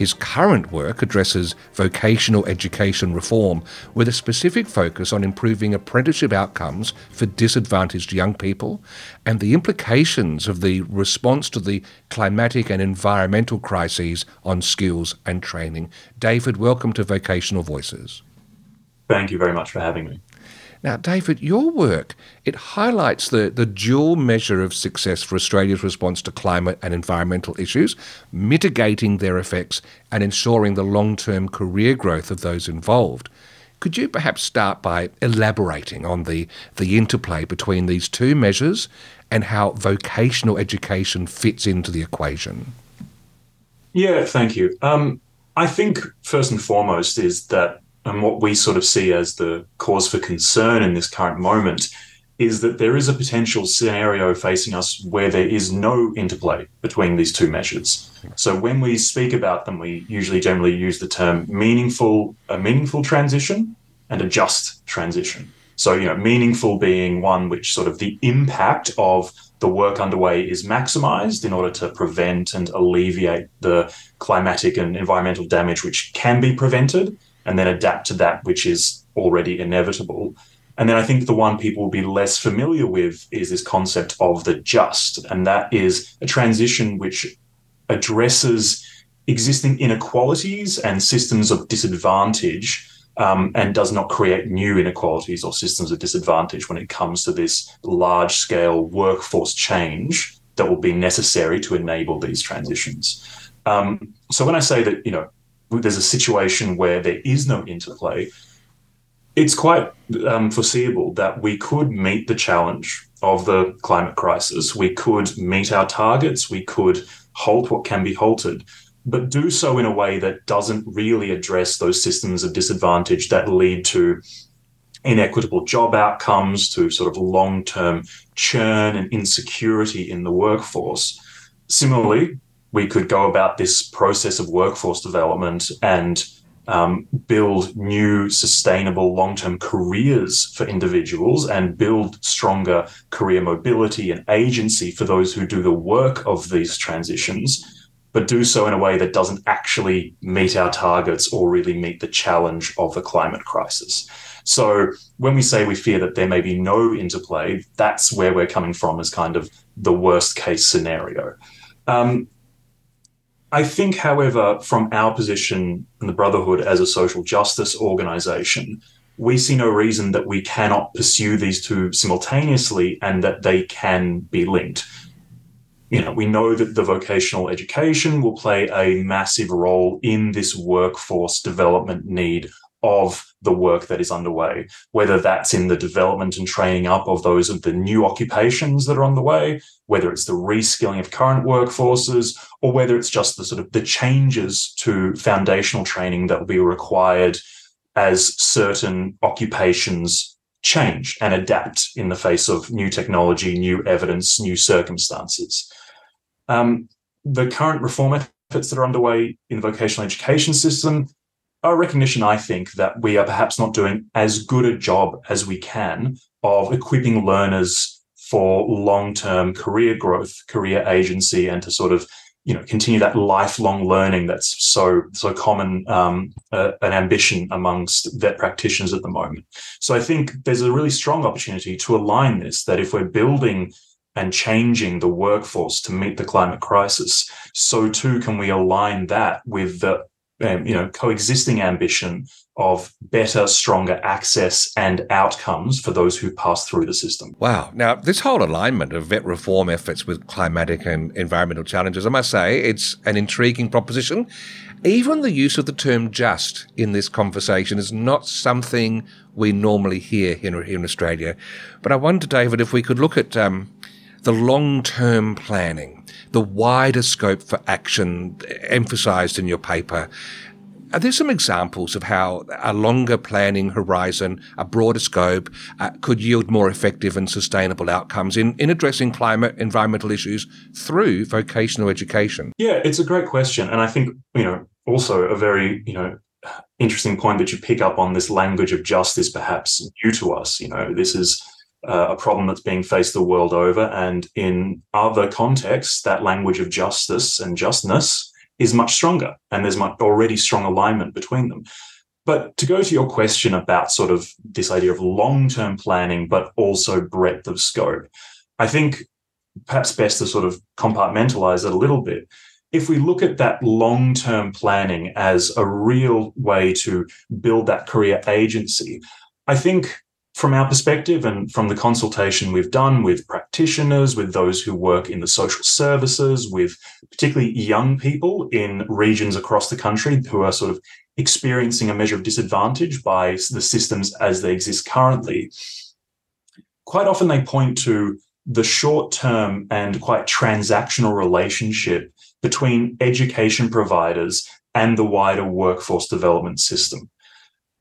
His current work addresses vocational education reform with a specific focus on improving apprenticeship outcomes for disadvantaged young people and the implications of the response to the climatic and environmental crises on skills and training. David, welcome to Vocational Voices. Thank you very much for having me. Now, David, your work it highlights the, the dual measure of success for Australia's response to climate and environmental issues, mitigating their effects and ensuring the long-term career growth of those involved. Could you perhaps start by elaborating on the, the interplay between these two measures and how vocational education fits into the equation? Yeah, thank you. Um, I think first and foremost is that and what we sort of see as the cause for concern in this current moment is that there is a potential scenario facing us where there is no interplay between these two measures. So when we speak about them, we usually generally use the term meaningful, a meaningful transition and a just transition. So, you know, meaningful being one which sort of the impact of the work underway is maximized in order to prevent and alleviate the climatic and environmental damage which can be prevented and then adapt to that which is already inevitable. And then I think the one people will be less familiar with is this concept of the just, and that is a transition which addresses existing inequalities and systems of disadvantage um, and does not create new inequalities or systems of disadvantage when it comes to this large scale workforce change that will be necessary to enable these transitions. Um, so when I say that, you know, there's a situation where there is no interplay, it's quite um, foreseeable that we could meet the challenge of the climate crisis. We could meet our targets. We could halt what can be halted, but do so in a way that doesn't really address those systems of disadvantage that lead to inequitable job outcomes, to sort of long term churn and insecurity in the workforce. Similarly, we could go about this process of workforce development and um, build new, sustainable, long term careers for individuals and build stronger career mobility and agency for those who do the work of these transitions but do so in a way that doesn't actually meet our targets or really meet the challenge of the climate crisis. So when we say we fear that there may be no interplay, that's where we're coming from as kind of the worst case scenario. Um, I think, however, from our position in the Brotherhood as a social justice organization, we see no reason that we cannot pursue these two simultaneously and that they can be linked. You know, we know that the vocational education will play a massive role in this workforce development need of the work that is underway, whether that's in the development and training up of those of the new occupations that are on the way, whether it's the reskilling of current workforces, or whether it's just the sort of the changes to foundational training that will be required as certain occupations change and adapt in the face of new technology, new evidence, new circumstances. Um, the current reform efforts that are underway in the vocational education system a recognition, I think, that we are perhaps not doing as good a job as we can of equipping learners for long-term career growth, career agency, and to sort of you know continue that lifelong learning that's so so common um, uh, an ambition amongst vet practitioners at the moment. So I think there's a really strong opportunity to align this. That if we're building and changing the workforce to meet the climate crisis, so too can we align that with the um, you know coexisting ambition of better, stronger access and outcomes for those who pass through the system. Wow. Now, this whole alignment of vet reform efforts with climatic and environmental challenges, I must say, it's an intriguing proposition. Even the use of the term just in this conversation is not something we normally hear here, in Australia. But I wonder, David, if we could look at um, the long term planning, the wider scope for action emphasized in your paper. Are there some examples of how a longer planning horizon, a broader scope, uh, could yield more effective and sustainable outcomes in, in addressing climate environmental issues through vocational education? Yeah, it's a great question. And I think, you know, also a very, you know, interesting point that you pick up on this language of justice perhaps new to us. You know, this is uh, a problem that's being faced the world over. And in other contexts, that language of justice and justness is much stronger, and there's much, already strong alignment between them. But to go to your question about sort of this idea of long term planning, but also breadth of scope, I think perhaps best to sort of compartmentalize it a little bit. If we look at that long term planning as a real way to build that career agency, I think from our perspective and from the consultation we've done with practitioners, with those who work in the social services, with particularly young people in regions across the country who are sort of experiencing a measure of disadvantage by the systems as they exist currently, quite often they point to the short term and quite transactional relationship between education providers and the wider workforce development system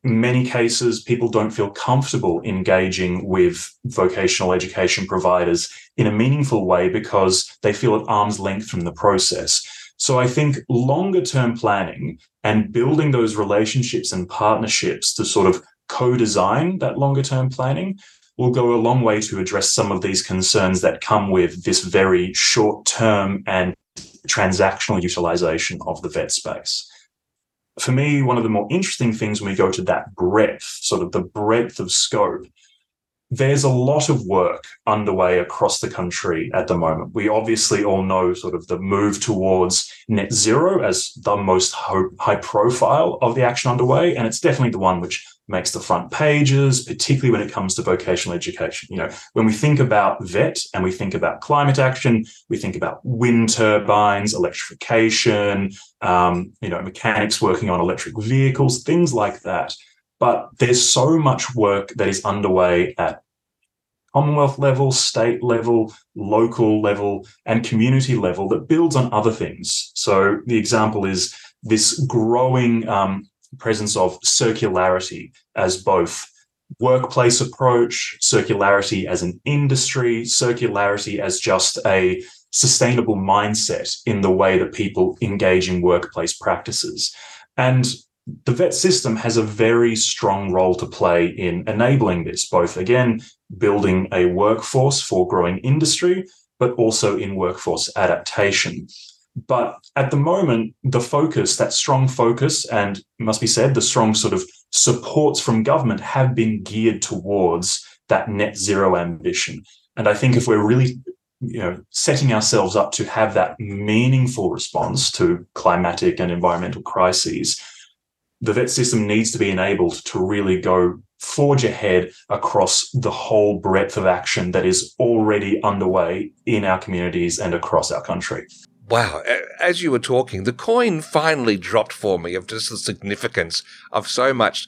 many cases, people don't feel comfortable engaging with vocational education providers in a meaningful way because they feel at arm's length from the process. So I think longer term planning and building those relationships and partnerships to sort of co design that longer term planning will go a long way to address some of these concerns that come with this very short term and transactional utilization of the vet space for me, one of the more interesting things when we go to that breadth, sort of the breadth of scope, there's a lot of work underway across the country at the moment. We obviously all know sort of the move towards net zero as the most high profile of the action underway. And it's definitely the one which makes the front pages, particularly when it comes to vocational education. You know, when we think about VET and we think about climate action, we think about wind turbines, electrification, um, you know, mechanics working on electric vehicles, things like that. But there's so much work that is underway at Commonwealth level, state level, local level, and community level that builds on other things. So the example is this growing um, presence of circularity as both workplace approach, circularity as an industry, circularity as just a sustainable mindset in the way that people engage in workplace practices. And the vet system has a very strong role to play in enabling this, both again, building a workforce for growing industry, but also in workforce adaptation. But at the moment, the focus, that strong focus, and must be said, the strong sort of supports from government have been geared towards that net zero ambition. And I think if we're really you know, setting ourselves up to have that meaningful response to climatic and environmental crises, the vet system needs to be enabled to really go forge ahead across the whole breadth of action that is already underway in our communities and across our country. Wow. As you were talking, the coin finally dropped for me of just the significance of so much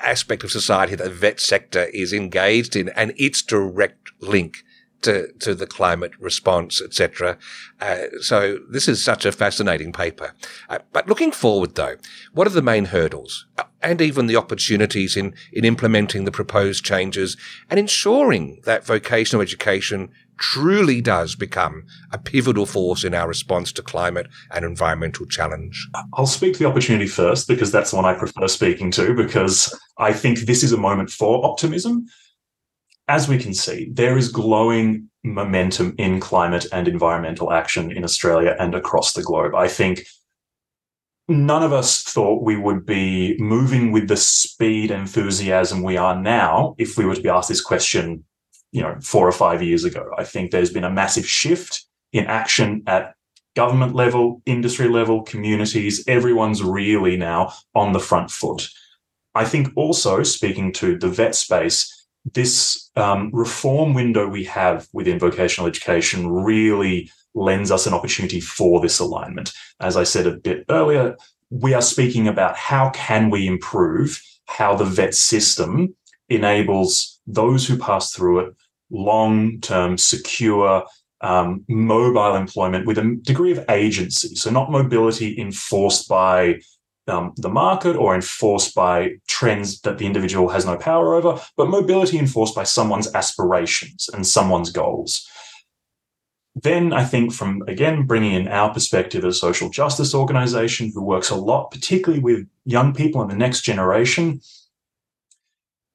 aspect of society that the vet sector is engaged in and its direct link to, to the climate response, etc. Uh, so this is such a fascinating paper. Uh, but looking forward, though, what are the main hurdles uh, and even the opportunities in, in implementing the proposed changes and ensuring that vocational education truly does become a pivotal force in our response to climate and environmental challenge? I'll speak to the opportunity first because that's the one I prefer speaking to because I think this is a moment for optimism as we can see, there is glowing momentum in climate and environmental action in Australia and across the globe. I think none of us thought we would be moving with the speed and enthusiasm we are now if we were to be asked this question, you know, four or five years ago. I think there's been a massive shift in action at government level, industry level, communities. Everyone's really now on the front foot. I think also speaking to the vet space, this um, reform window we have within vocational education really lends us an opportunity for this alignment. As I said a bit earlier, we are speaking about how can we improve how the vet system enables those who pass through it long-term, secure, um, mobile employment with a degree of agency. So not mobility enforced by um, the market or enforced by trends that the individual has no power over, but mobility enforced by someone's aspirations and someone's goals. Then I think from, again, bringing in our perspective as a social justice organization who works a lot, particularly with young people and the next generation,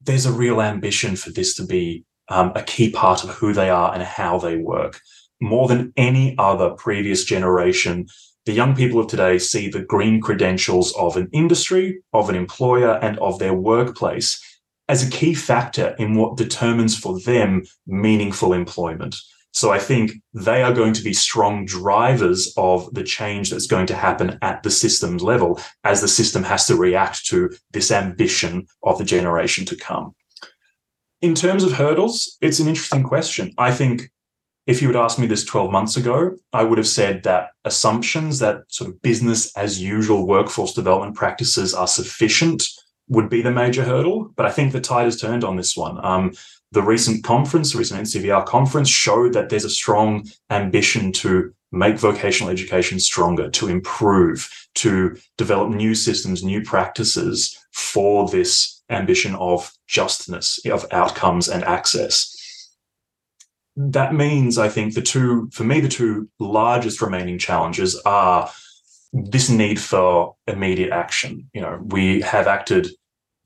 there's a real ambition for this to be um, a key part of who they are and how they work. More than any other previous generation, the young people of today see the green credentials of an industry, of an employer, and of their workplace as a key factor in what determines for them meaningful employment. So I think they are going to be strong drivers of the change that's going to happen at the systems level as the system has to react to this ambition of the generation to come. In terms of hurdles, it's an interesting question. I think if you had asked me this 12 months ago, I would have said that assumptions that sort of business as usual workforce development practices are sufficient would be the major hurdle. But I think the tide has turned on this one. Um, the recent conference, the recent NCVER conference, showed that there's a strong ambition to make vocational education stronger, to improve, to develop new systems, new practices for this ambition of justness, of outcomes and access that means I think the two, for me, the two largest remaining challenges are this need for immediate action. You know, we have acted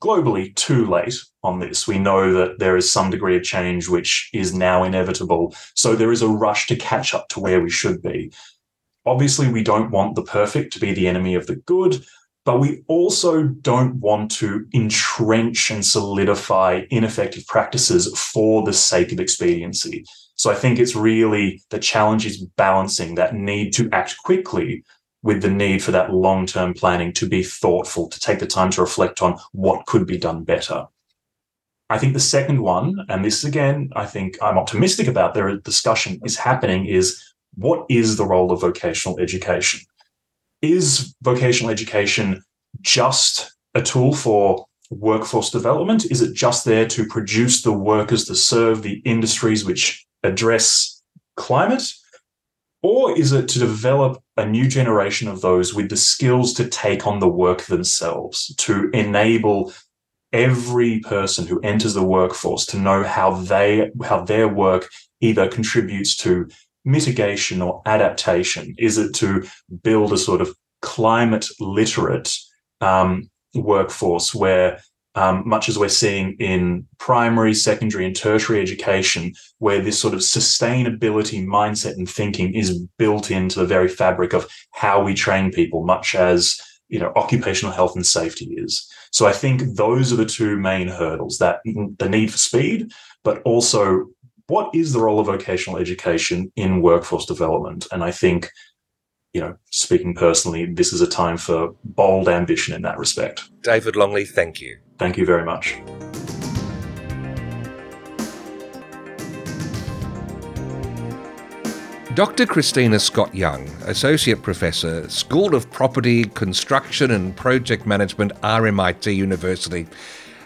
globally too late on this. We know that there is some degree of change which is now inevitable. So there is a rush to catch up to where we should be. Obviously, we don't want the perfect to be the enemy of the good, but we also don't want to entrench and solidify ineffective practices for the sake of expediency. So I think it's really the challenge is balancing that need to act quickly with the need for that long term planning to be thoughtful, to take the time to reflect on what could be done better. I think the second one, and this again, I think I'm optimistic about, there discussion is happening, is what is the role of vocational education? is vocational education just a tool for workforce development? Is it just there to produce the workers to serve the industries which address climate? Or is it to develop a new generation of those with the skills to take on the work themselves, to enable every person who enters the workforce to know how they how their work either contributes to mitigation or adaptation? Is it to build a sort of climate literate um, workforce where um, much as we're seeing in primary, secondary, and tertiary education, where this sort of sustainability mindset and thinking is built into the very fabric of how we train people, much as you know occupational health and safety is. So I think those are the two main hurdles: that the need for speed, but also what is the role of vocational education in workforce development? And I think you know, speaking personally, this is a time for bold ambition in that respect. David Longley, thank you. Thank you very much. Dr. Christina Scott Young, Associate Professor, School of Property, Construction and Project Management, RMIT University,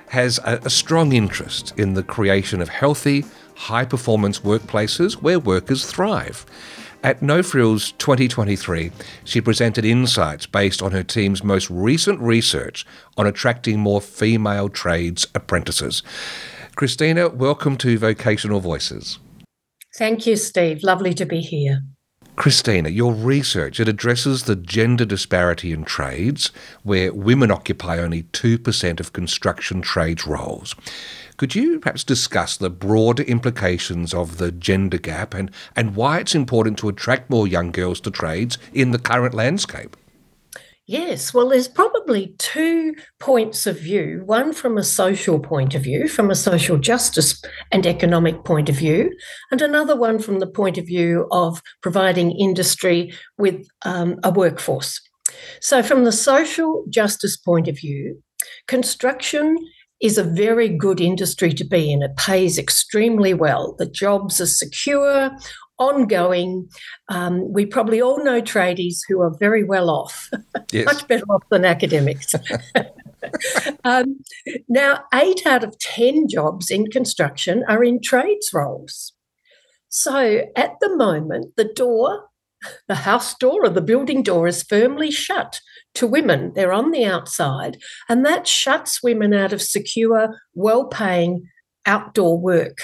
has a, a strong interest in the creation of healthy, high performance workplaces where workers thrive. At No Frills 2023, she presented insights based on her team's most recent research on attracting more female trades apprentices. Christina, welcome to Vocational Voices. Thank you, Steve. Lovely to be here. Christina, your research it addresses the gender disparity in trades where women occupy only 2% of construction trades roles. Could you perhaps discuss the broader implications of the gender gap and, and why it's important to attract more young girls to trades in the current landscape? Yes, well, there's probably two points of view one from a social point of view, from a social justice and economic point of view, and another one from the point of view of providing industry with um, a workforce. So, from the social justice point of view, construction is a very good industry to be in. It pays extremely well. The jobs are secure, ongoing. Um, we probably all know tradies who are very well off, <laughs> yes. much better off than academics. <laughs> um, now, eight out of 10 jobs in construction are in trades roles. So at the moment, the door, the house door or the building door is firmly shut to women. They're on the outside, and that shuts women out of secure, well paying outdoor work.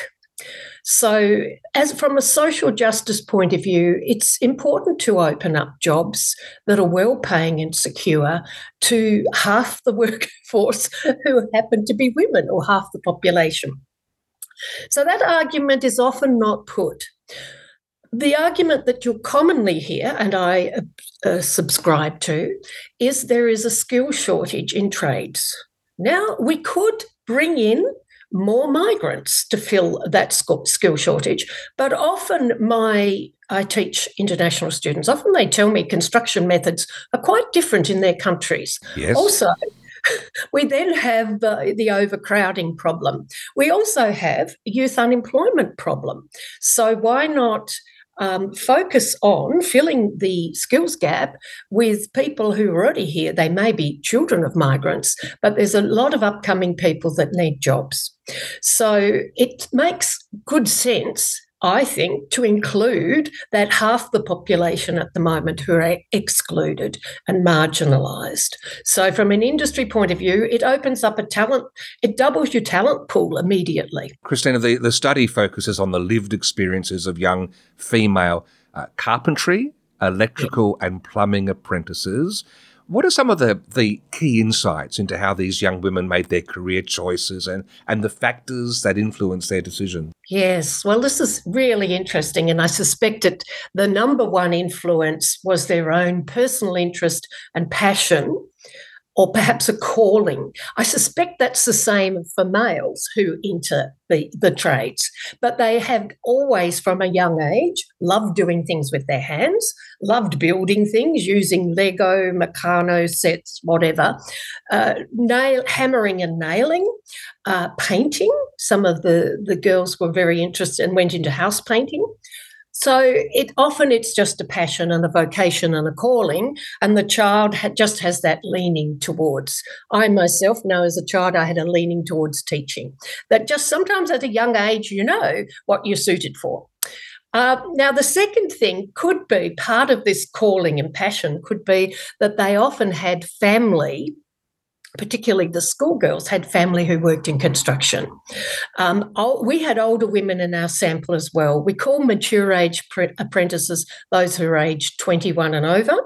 So, as from a social justice point of view, it's important to open up jobs that are well paying and secure to half the <laughs> workforce who happen to be women or half the population. So, that argument is often not put the argument that you'll commonly hear, and I uh, subscribe to, is there is a skill shortage in trades. Now, we could bring in more migrants to fill that skill shortage, but often my I teach international students. Often they tell me construction methods are quite different in their countries. Yes. Also, <laughs> we then have the, the overcrowding problem. We also have youth unemployment problem. So why not um, focus on filling the skills gap with people who are already here. They may be children of migrants, but there's a lot of upcoming people that need jobs. So it makes good sense I think, to include that half the population at the moment who are excluded and marginalised. So, from an industry point of view, it opens up a talent, it doubles your talent pool immediately. Christina, the, the study focuses on the lived experiences of young female uh, carpentry, electrical, yeah. and plumbing apprentices. What are some of the, the key insights into how these young women made their career choices and, and the factors that influenced their decision? Yes, well, this is really interesting. And I suspect that the number one influence was their own personal interest and passion or perhaps a calling. I suspect that's the same for males who enter the, the trades, but they have always, from a young age, loved doing things with their hands, loved building things using Lego, Meccano sets, whatever, uh, nail, hammering and nailing, uh, painting. Some of the, the girls were very interested and went into house painting. So it often it's just a passion and a vocation and a calling, and the child ha- just has that leaning towards. I myself know as a child I had a leaning towards teaching. That just sometimes at a young age you know what you're suited for. Uh, now, the second thing could be part of this calling and passion could be that they often had family particularly the schoolgirls, had family who worked in construction. Um, we had older women in our sample as well. We call mature age pre- apprentices those who are aged 21 and over.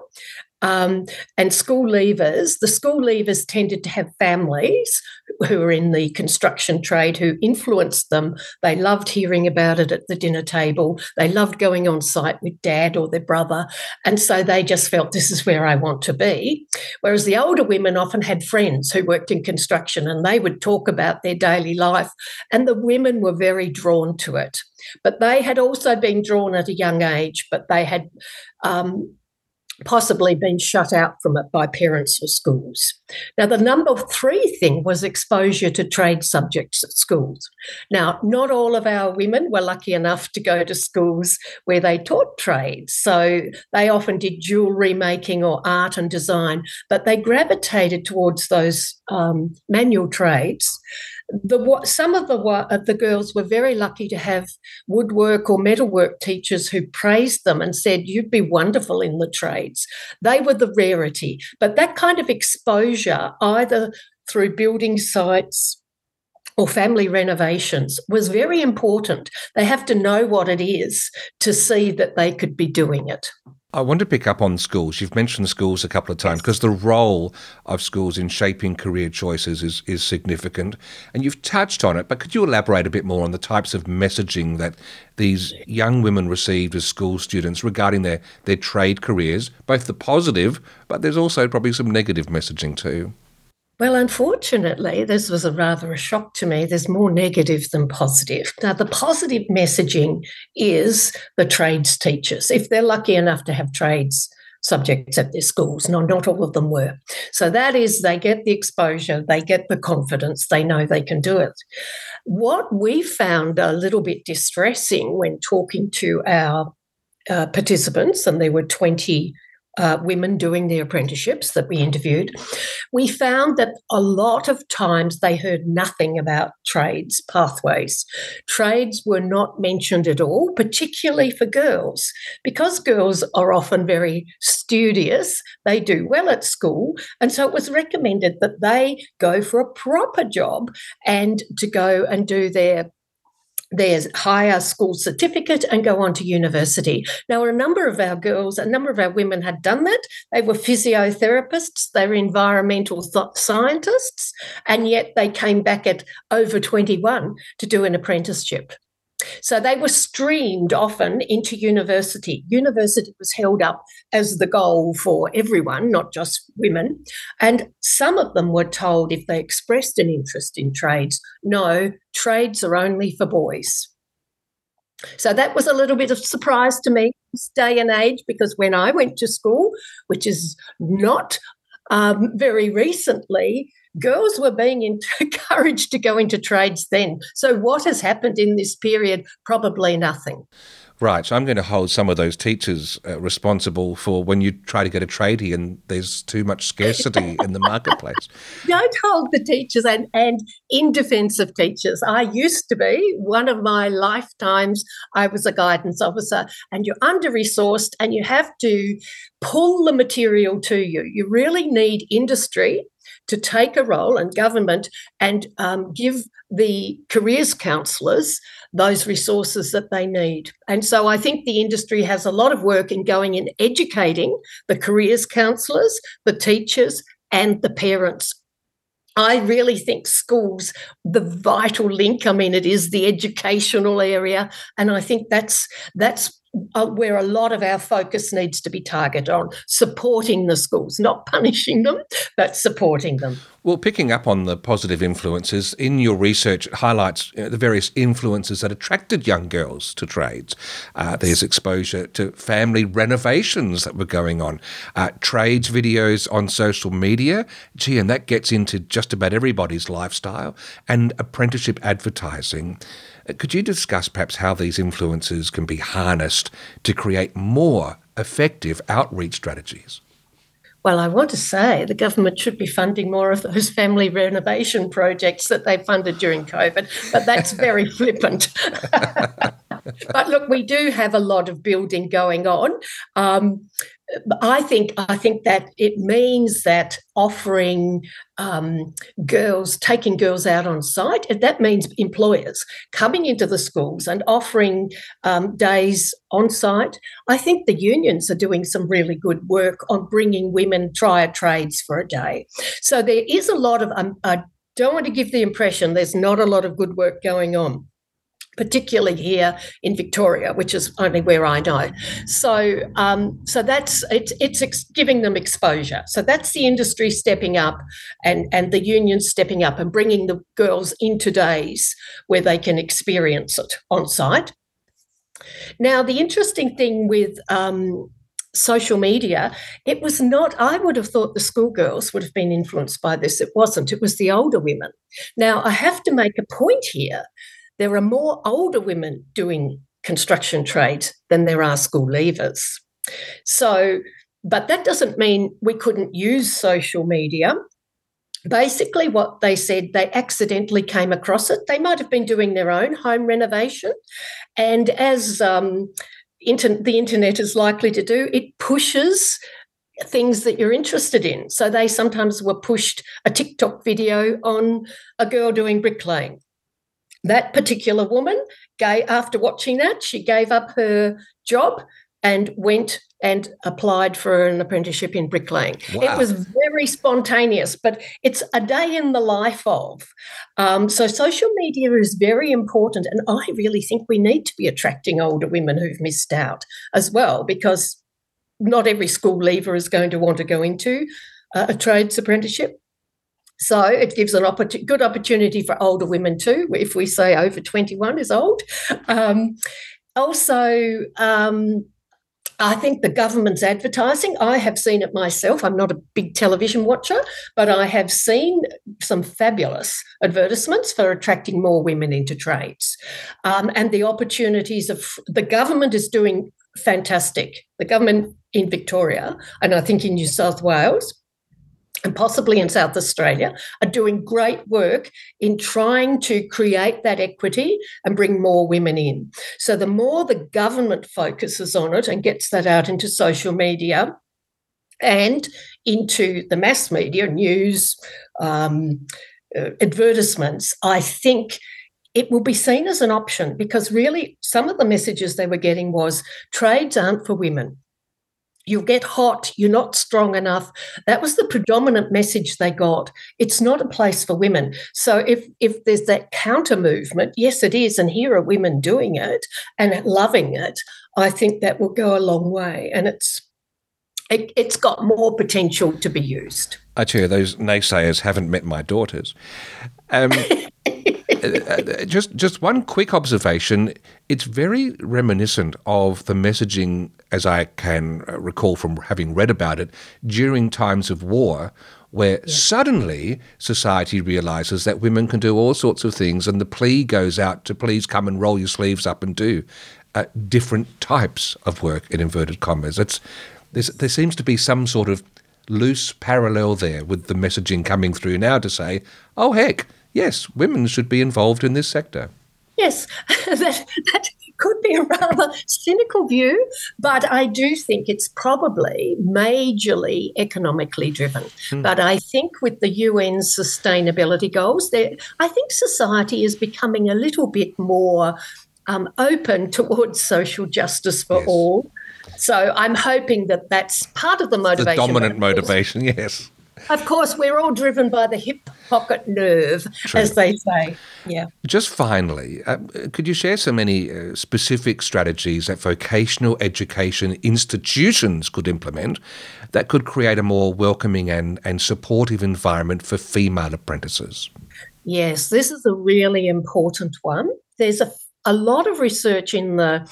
Um, and school leavers, the school leavers tended to have families who were in the construction trade who influenced them. They loved hearing about it at the dinner table. They loved going on site with dad or their brother. And so they just felt this is where I want to be. Whereas the older women often had friends who worked in construction and they would talk about their daily life. And the women were very drawn to it. But they had also been drawn at a young age, but they had um, possibly been shut out from it by parents or schools. Now, the number three thing was exposure to trade subjects at schools. Now, not all of our women were lucky enough to go to schools where they taught trades. So they often did jewellery making or art and design, but they gravitated towards those um, manual trades the some of the uh, the girls were very lucky to have woodwork or metalwork teachers who praised them and said you'd be wonderful in the trades. They were the rarity, but that kind of exposure, either through building sites or family renovations was very important. They have to know what it is to see that they could be doing it. I want to pick up on schools. You've mentioned schools a couple of times because the role of schools in shaping career choices is, is significant. And you've touched on it, but could you elaborate a bit more on the types of messaging that these young women received as school students regarding their, their trade careers, both the positive, but there's also probably some negative messaging too? Well, unfortunately, this was a rather a shock to me. There's more negative than positive. Now, the positive messaging is the trades teachers. If they're lucky enough to have trades subjects at their schools, no, not all of them were. So that is, they get the exposure, they get the confidence, they know they can do it. What we found a little bit distressing when talking to our uh, participants, and there were 20 uh, women doing the apprenticeships that we interviewed, we found that a lot of times they heard nothing about trades pathways. Trades were not mentioned at all, particularly for girls. Because girls are often very studious, they do well at school. And so it was recommended that they go for a proper job and to go and do their their higher school certificate and go on to university. Now, a number of our girls, a number of our women had done that. They were physiotherapists, they were environmental th- scientists, and yet they came back at over 21 to do an apprenticeship. So they were streamed often into university. University was held up as the goal for everyone, not just women. And some of them were told if they expressed an interest in trades, no, trades are only for boys. So that was a little bit of surprise to me this day and age because when I went to school, which is not um, very recently, girls were being <laughs> encouraged to go into trades then. So, what has happened in this period? Probably nothing. Right. So I'm going to hold some of those teachers uh, responsible for when you try to get a tradie and there's too much scarcity in the marketplace. <laughs> Don't hold the teachers and, and in defense of teachers. I used to be one of my lifetimes, I was a guidance officer and you're under resourced and you have to pull the material to you. You really need industry to take a role and government and um, give the careers counsellors those resources that they need. And so I think the industry has a lot of work in going in educating the careers counsellors, the teachers, and the parents I really think schools, the vital link. I mean, it is the educational area, and I think that's that's where a lot of our focus needs to be targeted on supporting the schools, not <laughs> punishing them, but supporting them. Well, picking up on the positive influences, in your research, highlights uh, the various influences that attracted young girls to trades. Uh, there's exposure to family renovations that were going on, uh, trades videos on social media. Gee, and that gets into just about everybody's lifestyle, and apprenticeship advertising. Uh, could you discuss perhaps how these influences can be harnessed to create more effective outreach strategies? Well, I want to say the government should be funding more of those <laughs> family renovation projects that they funded during COVID, but that's <laughs> very flippant. <laughs> but look, we do have a lot of building going on. Um, I think I think that it means that offering um, girls, taking girls out on site, that means employers coming into the schools and offering um, days on site. I think the unions are doing some really good work on bringing women trier trades for a day. So there is a lot of. Um, I don't want to give the impression there's not a lot of good work going on particularly here in Victoria, which is only where I know. So, um, so that's it's it's ex- giving them exposure. So that's the industry stepping up, and and the unions stepping up and bringing the girls into days where they can experience it on site. Now, the interesting thing with um, social media, it was not, I would have thought the schoolgirls would have been influenced by this. It wasn't, it was the older women. Now, I have to make a point here there are more older women doing construction trades than there are school leavers. So, but that doesn't mean we couldn't use social media. Basically, what they said, they accidentally came across it. They might have been doing their own home renovation. And as um, inter- the internet is likely to do, it pushes things that you're interested in. So they sometimes were pushed a TikTok video on a girl doing bricklaying that particular woman, gave, after watching that, she gave up her job and went and applied for an apprenticeship in bricklaying. Wow. It was very spontaneous, but it's a day in the life of. Um, so social media is very important, and I really think we need to be attracting older women who've missed out as well, because not every school leaver is going to want to go into a trades apprenticeship. So it gives an oppor- good opportunity for older women too, if we say over 21 is old. Um, also, um, I think the government's advertising, I have seen it myself. I'm not a big television watcher, but I have seen some fabulous advertisements for attracting more women into trades. Um, and the opportunities of the government is doing fantastic. The government in Victoria, and I think in New South Wales, and possibly in South Australia, are doing great work in trying to create that equity and bring more women in. So, the more the government focuses on it and gets that out into social media and into the mass media, news, um, uh, advertisements, I think it will be seen as an option because really some of the messages they were getting was trades aren't for women you'll get hot, you're not strong enough. That was the predominant message they got. It's not a place for women. So if if there's that counter movement, yes, it is, and here are women doing it and loving it. I think that will go a long way, and it's it, has got more potential to be used. I tell you, those naysayers haven't met my daughters. Um, <laughs> uh, just just one quick observation. It's very reminiscent of the messaging, as I can recall from having read about it, during times of war, where yeah. suddenly society realizes that women can do all sorts of things, and the plea goes out to please come and roll your sleeves up and do uh, different types of work in inverted commas. It's there seems to be some sort of loose parallel there with the messaging coming through now to say, oh heck yes, women should be involved in this sector. Yes, <laughs> that, that could be a rather cynical view, but I do think it's probably majorly economically driven. Hmm. But I think with the UN sustainability goals, there, I think society is becoming a little bit more um, open <laughs> towards social justice for yes. all. So I'm hoping that that's part of the motivation. The dominant motivation, <laughs> yes. Of course, we're all driven by the hip pocket nerve, True. as they say. Yeah. Just finally, uh, could you share some any uh, specific strategies that vocational education institutions could implement that could create a more welcoming and, and supportive environment for female apprentices? Yes, this is a really important one. There's a, a lot of research in the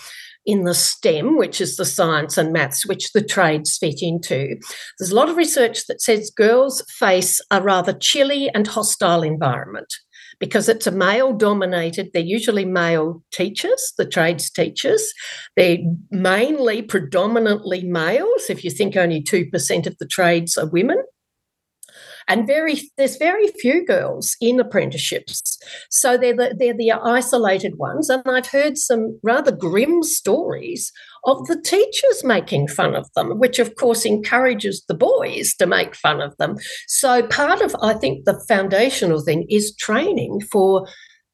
in the STEM, which is the science and maths, which the trades fit into. There's a lot of research that says girls face a rather chilly and hostile environment because it's a male dominated, they're usually male teachers, the trades teachers. They're mainly predominantly males, if you think only 2% of the trades are women. And very there's very few girls in apprenticeships. So they're the, they're the isolated ones, and I've heard some rather grim stories of the teachers making fun of them, which of course encourages the boys to make fun of them. So part of I think the foundational thing is training for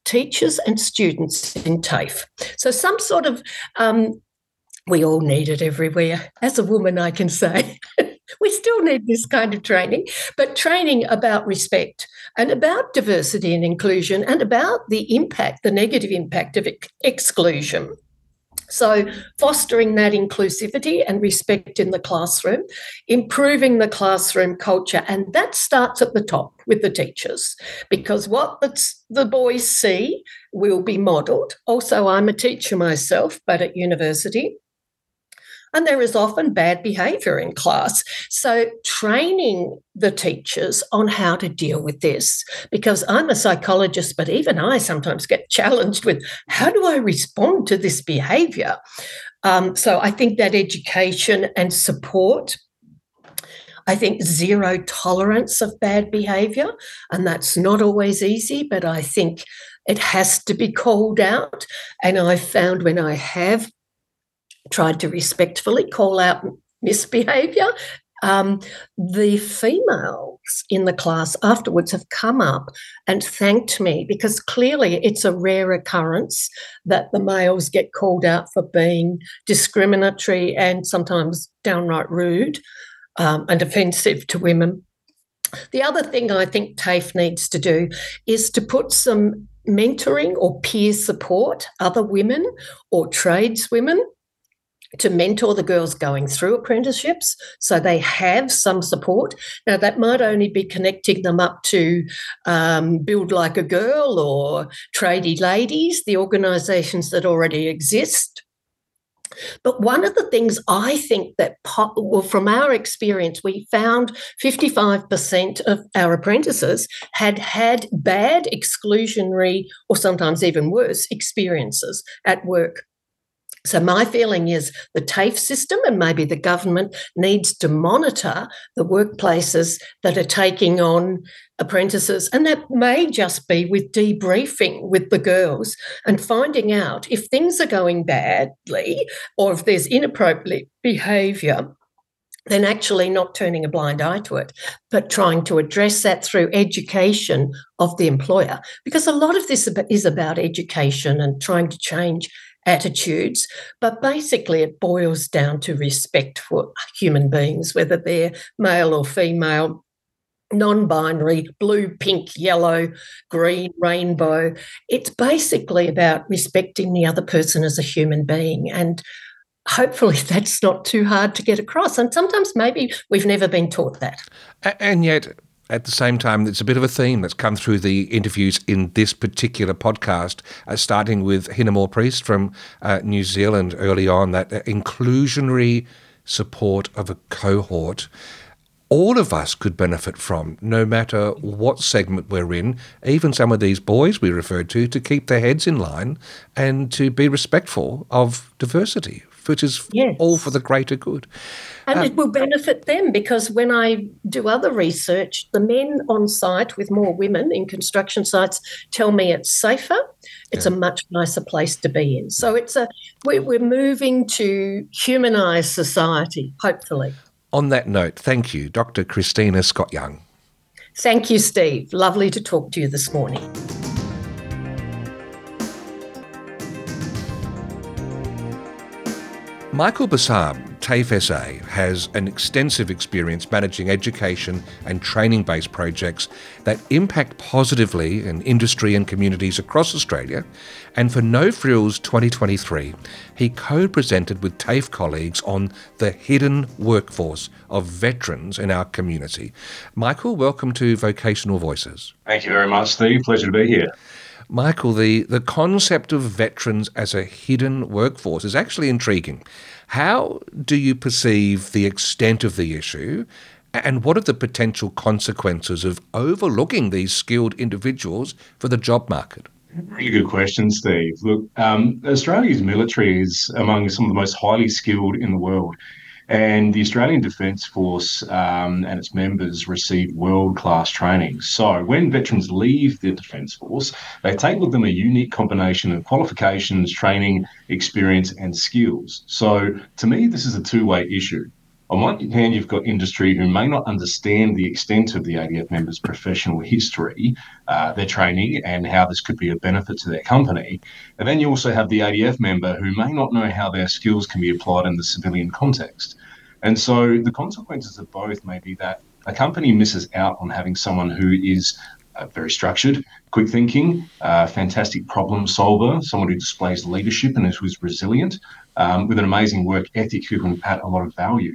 teachers and students in TAFE. So some sort of um, we all need it everywhere. As a woman, I can say. <laughs> we still need this kind of training, but training about respect and about diversity and inclusion and about the impact, the negative impact of exclusion. So, fostering that inclusivity and respect in the classroom, improving the classroom culture, and that starts at the top with the teachers because what the boys see will be modelled. Also, I'm a teacher myself, but at university and there is often bad behavior in class. So, training the teachers on how to deal with this, because I'm a psychologist, but even I sometimes get <laughs> challenged with how do I respond to this behavior? Um, so, I think that education and support I think zero tolerance of bad behavior, and that's not always easy, but I think it has to be called out. And I've found when I have tried to respectfully call out misbehaviour. Um, the females in the class afterwards have come up and thanked me because clearly it's a rare occurrence that the males get called out for being discriminatory and sometimes downright rude um, and offensive to women. The other thing I think TAFE needs to do is to put some mentoring or peer support, other women or tradeswomen to mentor the girls going through apprenticeships so they have some support. Now, that might only be connecting them up to um, Build Like a Girl or Tradie Ladies, the organisations that already exist. But one of the things I think that, well, from our experience, we found 55% of our apprentices had had bad exclusionary or sometimes even worse experiences at work. So, my feeling is the TAFE system and maybe the government needs to monitor the workplaces that are taking on apprentices. And that may just be with debriefing with the girls and finding out if things are going badly or if there's inappropriate behaviour then actually not turning a blind eye to it, but trying to address that through education of the employer. Because a lot of this is about education and trying to change attitudes, but basically it boils down to respect for human beings, whether they're male or female, non binary, blue, pink, yellow, green, rainbow. It's basically about respecting the other person as a human being. And hopefully <laughs> that's not too hard to get across. And sometimes maybe we've never been taught that. And yet, at the same time, it's a bit of a theme that's come through the interviews in this particular podcast, uh, starting with Hinemoa Priest from uh, New Zealand early on, that inclusionary support of a cohort. All of us could benefit from, no matter what segment we're in, even some of these boys we referred to, to keep their heads in line and to be respectful of diversity, which is yes. all for the greater good. And um, it will benefit them because when I do other research, the men on site with more women in construction sites tell me it's safer. It's yeah. a much nicer place to be in. So it's a we're, we're moving to humanise society, hopefully. On that note, thank you, Dr. Christina Scott Young. Thank you, Steve. Lovely to talk to you this morning. Michael Bassam, TAFE SA, has an extensive experience managing education and training based projects that impact positively in industry and communities across Australia. And for No Frills 2023, he co presented with TAFE colleagues on the hidden workforce of veterans in our community. Michael, welcome to Vocational Voices. Thank you very much, Steve. Pleasure to be here. Michael, the, the concept of veterans as a hidden workforce is actually intriguing. How do you perceive the extent of the issue? And what are the potential consequences of overlooking these skilled individuals for the job market? Really good question, Steve. Look, um, Australia's military is among some of the most highly skilled in the world. And the Australian Defence Force um, and its members receive world class training. So when veterans leave the Defence Force, they take with them a unique combination of qualifications, training, experience, and skills. So to me, this is a two way issue. On one hand, you've got industry who may not understand the extent of the ADF members' professional history, uh, their training, and how this could be a benefit to their company. And then you also have the ADF member who may not know how their skills can be applied in the civilian context. And so the consequences of both may be that a company misses out on having someone who is uh, very structured, quick thinking, uh, fantastic problem solver, someone who displays leadership and who is resilient, um, with an amazing work ethic who can add a lot of value.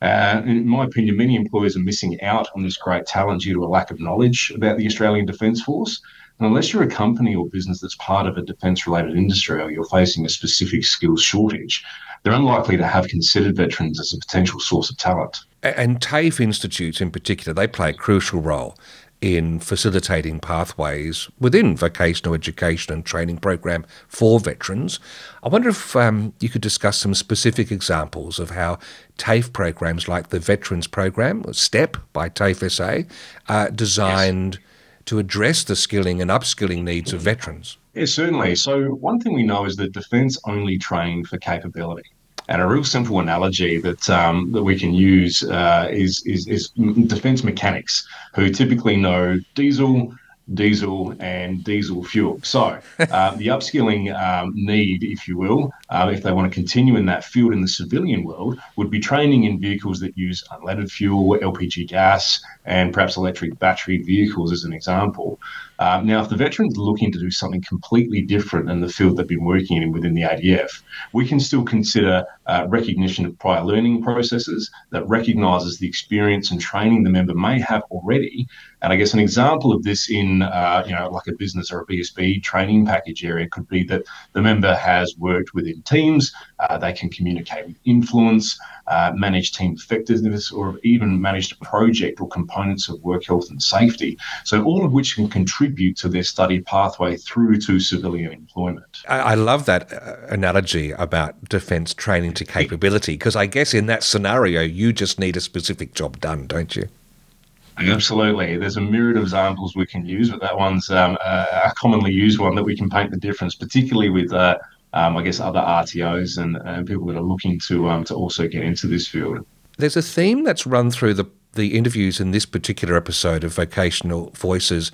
Uh, in my opinion, many employers are missing out on this great talent due to a lack of knowledge about the Australian Defence Force. Unless you're a company or business that's part of a defence related industry or you're facing a specific skills shortage, they're unlikely to have considered veterans as a potential source of talent. And TAFE institutes in particular, they play a crucial role in facilitating pathways within vocational education and training program for veterans. I wonder if um, you could discuss some specific examples of how TAFE programs like the Veterans Program, STEP by TAFE SA, are designed yes. to address the skilling and upskilling needs of veterans. Yes, certainly. So, one thing we know is that defence only train for capability. And a real simple analogy that um, that we can use uh, is, is, is defence mechanics, who typically know diesel, diesel and diesel fuel. So <laughs> uh, the upskilling um, need, if you will, uh, if they want to continue in that field in the civilian world, would be training in vehicles that use unleaded fuel, LPG gas, and perhaps electric battery vehicles as an example. Um, now, if the veteran's looking to do something completely different in the field they've been working in within the ADF, we can still consider uh, recognition of prior learning processes that recognises the experience and training the member may have already. And I guess an example of this in, uh, you know, like a business or a BSB training package area could be that the member has worked within teams, uh, they can communicate with influence, uh, manage team effectiveness, or even manage a project or components of work health and safety. So all of which can contribute to their study pathway through to civilian employment. I, I love that uh, analogy about defence training to capability because I guess in that scenario you just need a specific job done, don't you? Absolutely. There's a myriad of examples we can use, but that one's um, a commonly used one that we can paint the difference, particularly with uh, um, I guess other RTOs and, and people that are looking to um, to also get into this field. There's a theme that's run through the the interviews in this particular episode of Vocational Voices,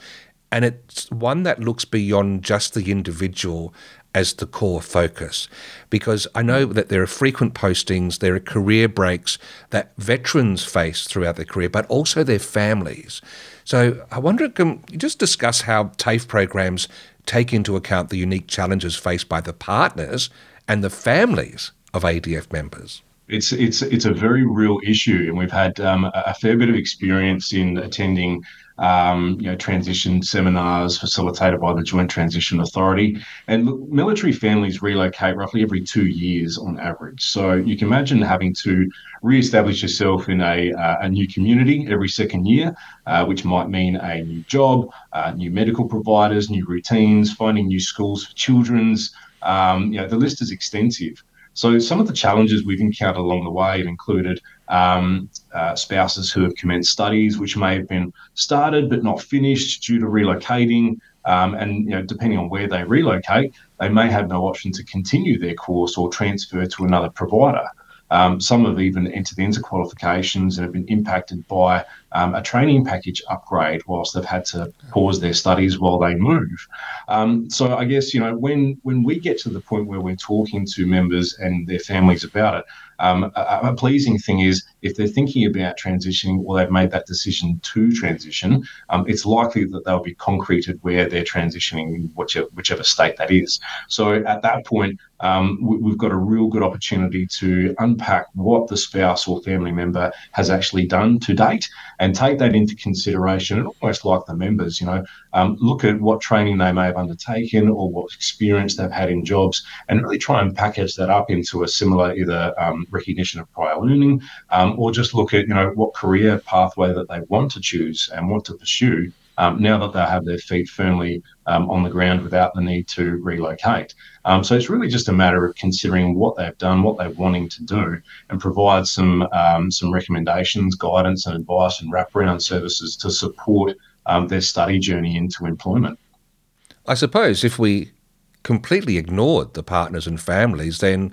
and it's one that looks beyond just the individual as the core focus. Because I know that there are frequent postings, there are career breaks that veterans face throughout their career, but also their families. So I wonder, can you just discuss how TAFE programs take into account the unique challenges faced by the partners and the families of ADF members? It's it's it's a very real issue, and we've had um, a fair bit of experience in attending um, you know, transition seminars facilitated by the Joint Transition Authority. And look, military families relocate roughly every two years on average. So you can imagine having to re-establish yourself in a, uh, a new community every second year, uh, which might mean a new job, uh, new medical providers, new routines, finding new schools for children's. Um, you know, the list is extensive. So some of the challenges we've encountered along the way have included um, uh, spouses who have commenced studies, which may have been started but not finished due to relocating. Um, and you know, depending on where they relocate, they may have no option to continue their course or transfer to another provider. Um, some have even entered into qualifications and have been impacted by um, a training package upgrade whilst they've had to pause their studies while they move. Um, so I guess you know when when we get to the point where we're talking to members and their families about it, um, a, a, pleasing thing is if they're thinking about transitioning or they've made that decision to transition, um, it's likely that they'll be concreted where they're transitioning, whichever, whichever state that is. So at that point, um, we, have got a real good opportunity to unpack what the spouse or family member has actually done to date and take that into consideration and almost like the members, you know, um, look at what training they may have undertaken or what experience they've had in jobs and really try and package that up into a similar either um, recognition of prior learning um, or just look at, you know, what career pathway that they want to choose and want to pursue um, now that they have their feet firmly um, on the ground without the need to relocate. So it's really just a matter of considering what they've done, what they're wanting to do, and provide some some recommendations, guidance, and advice and wraparound services to support their study journey into employment. I suppose if we completely ignored the partners and families, then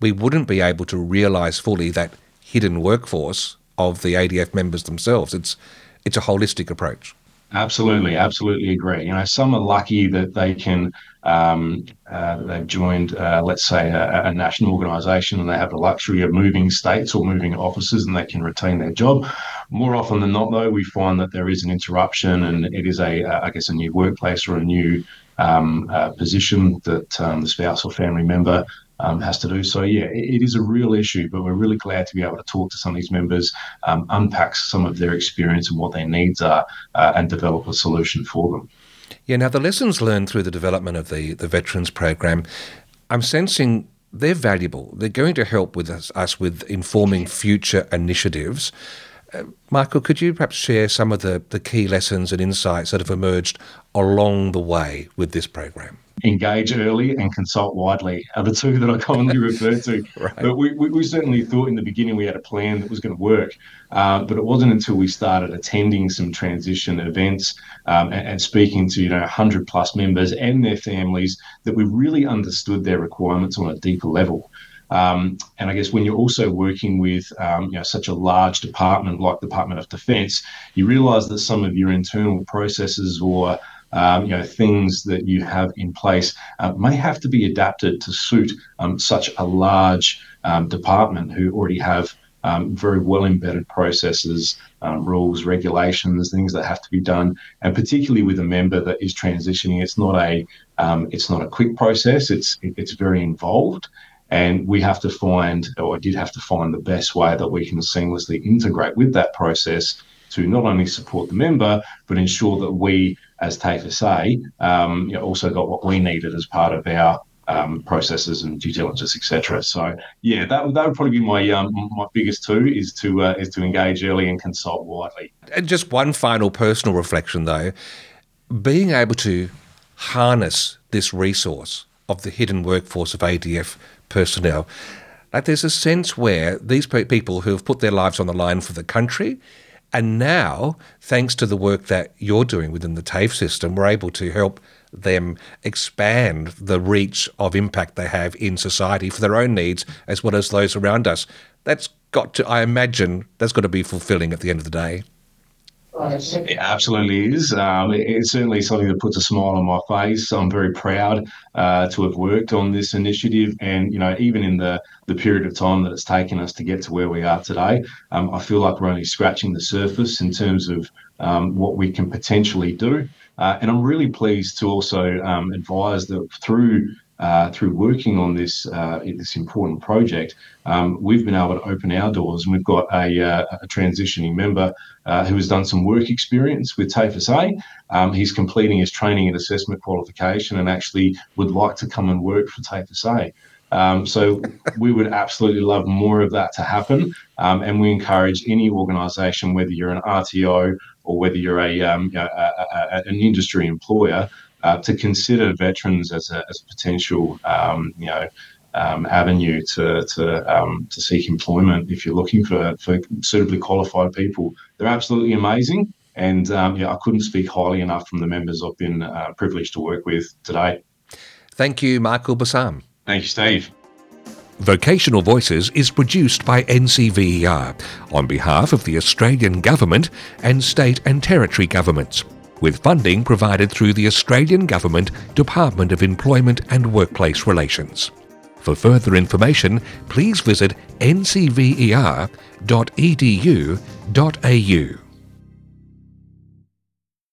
we wouldn't be able to realise fully that hidden workforce of the ADF members themselves. It's it's a holistic approach. Absolutely, absolutely agree. You know, some are lucky that they can um, uh, they've joined, uh, let's say, a, a national organisation, and they have the luxury of moving states or moving offices, and they can retain their job. More often than not, though, we find that there is an interruption, and it is a, uh, I guess, a new workplace or a new um, uh, position that um, the spouse or family member um, has to do. So, yeah, it, it is a real issue, but we're really glad to be able to talk to some of these members, um, unpack some of their experience and what their needs are, uh, and develop a solution for them. Yeah, now the lessons learned through the development of the, the Veterans Program, I'm sensing they're valuable. They're going to help with us, us with informing future initiatives. Uh, Michael, could you perhaps share some of the, the key lessons and insights that have emerged along the way with this program? Engage early and consult widely are the two that I commonly <laughs> refer to. right. But we, we, we, certainly thought in the beginning we had a plan that was going to work. Uh, but it wasn't until we started attending some transition events um, and, and, speaking to you know 100 plus members and their families that we really understood their requirements on a deeper level. Um, and I guess when you're also working with um, you know such a large department like Department of Defence, you realise that some of your internal processes or you know, things that you have in place uh, may have to be adapted to suit um, such a large um, department who already have um, very well embedded processes, um, rules, regulations, things that have to be done, and particularly with a member that is transitioning, it's not a um, it's not a quick process. It's it's very involved, and we have to find, or did have to find, the best way that we can seamlessly integrate with that process to not only support the member but ensure that we as TAFE SA, um, you know, also got what we needed as part of our um, processes and due diligence, etc. So yeah, that, that would probably be my um, my biggest two is to uh, is to engage early and consult widely. And just one final personal reflection though, being able to harness this resource of the hidden workforce of ADF personnel. Like there's a sense where these people who have put their lives on the line for the country and now, thanks to the work that you're doing within the TAFE system, we're able to help them expand the reach of impact they have in society for their own needs as well as those around us. That's got to, I imagine, that's got to be fulfilling at the end of the day. It absolutely is. Um, it's certainly something that puts a smile on my face. I'm very proud uh, to have worked on this initiative, and you know, even in the the period of time that it's taken us to get to where we are today, um, I feel like we're only scratching the surface in terms of um, what we can potentially do. Uh, and I'm really pleased to also um, advise that through through working on this uh, this important project, um, we've been able to open our doors, and we've got a, uh, transitioning member uh, who has done some work experience with TAFE SA. Um, he's completing his training and assessment qualification, and actually would like to come and work for TAFE SA. Um, so we would absolutely love more of that to happen, and we encourage any organisation, whether you're an RTO or whether you're an industry employer, uh, to consider veterans as a, as a potential, um, you know, um, avenue to to, um, to seek employment if you're looking for, for suitably qualified people. They're absolutely amazing, and um, yeah, I couldn't speak highly enough from the members I've been uh, privileged to work with today. Thank you, Michael Bassam. Thank you, Steve. Vocational Voices is produced by NCVER on behalf of the Australian Government and state and territory governments with funding provided through the Australian Government Department of Employment and Workplace Relations. For further information, please visit ncver.edu.au.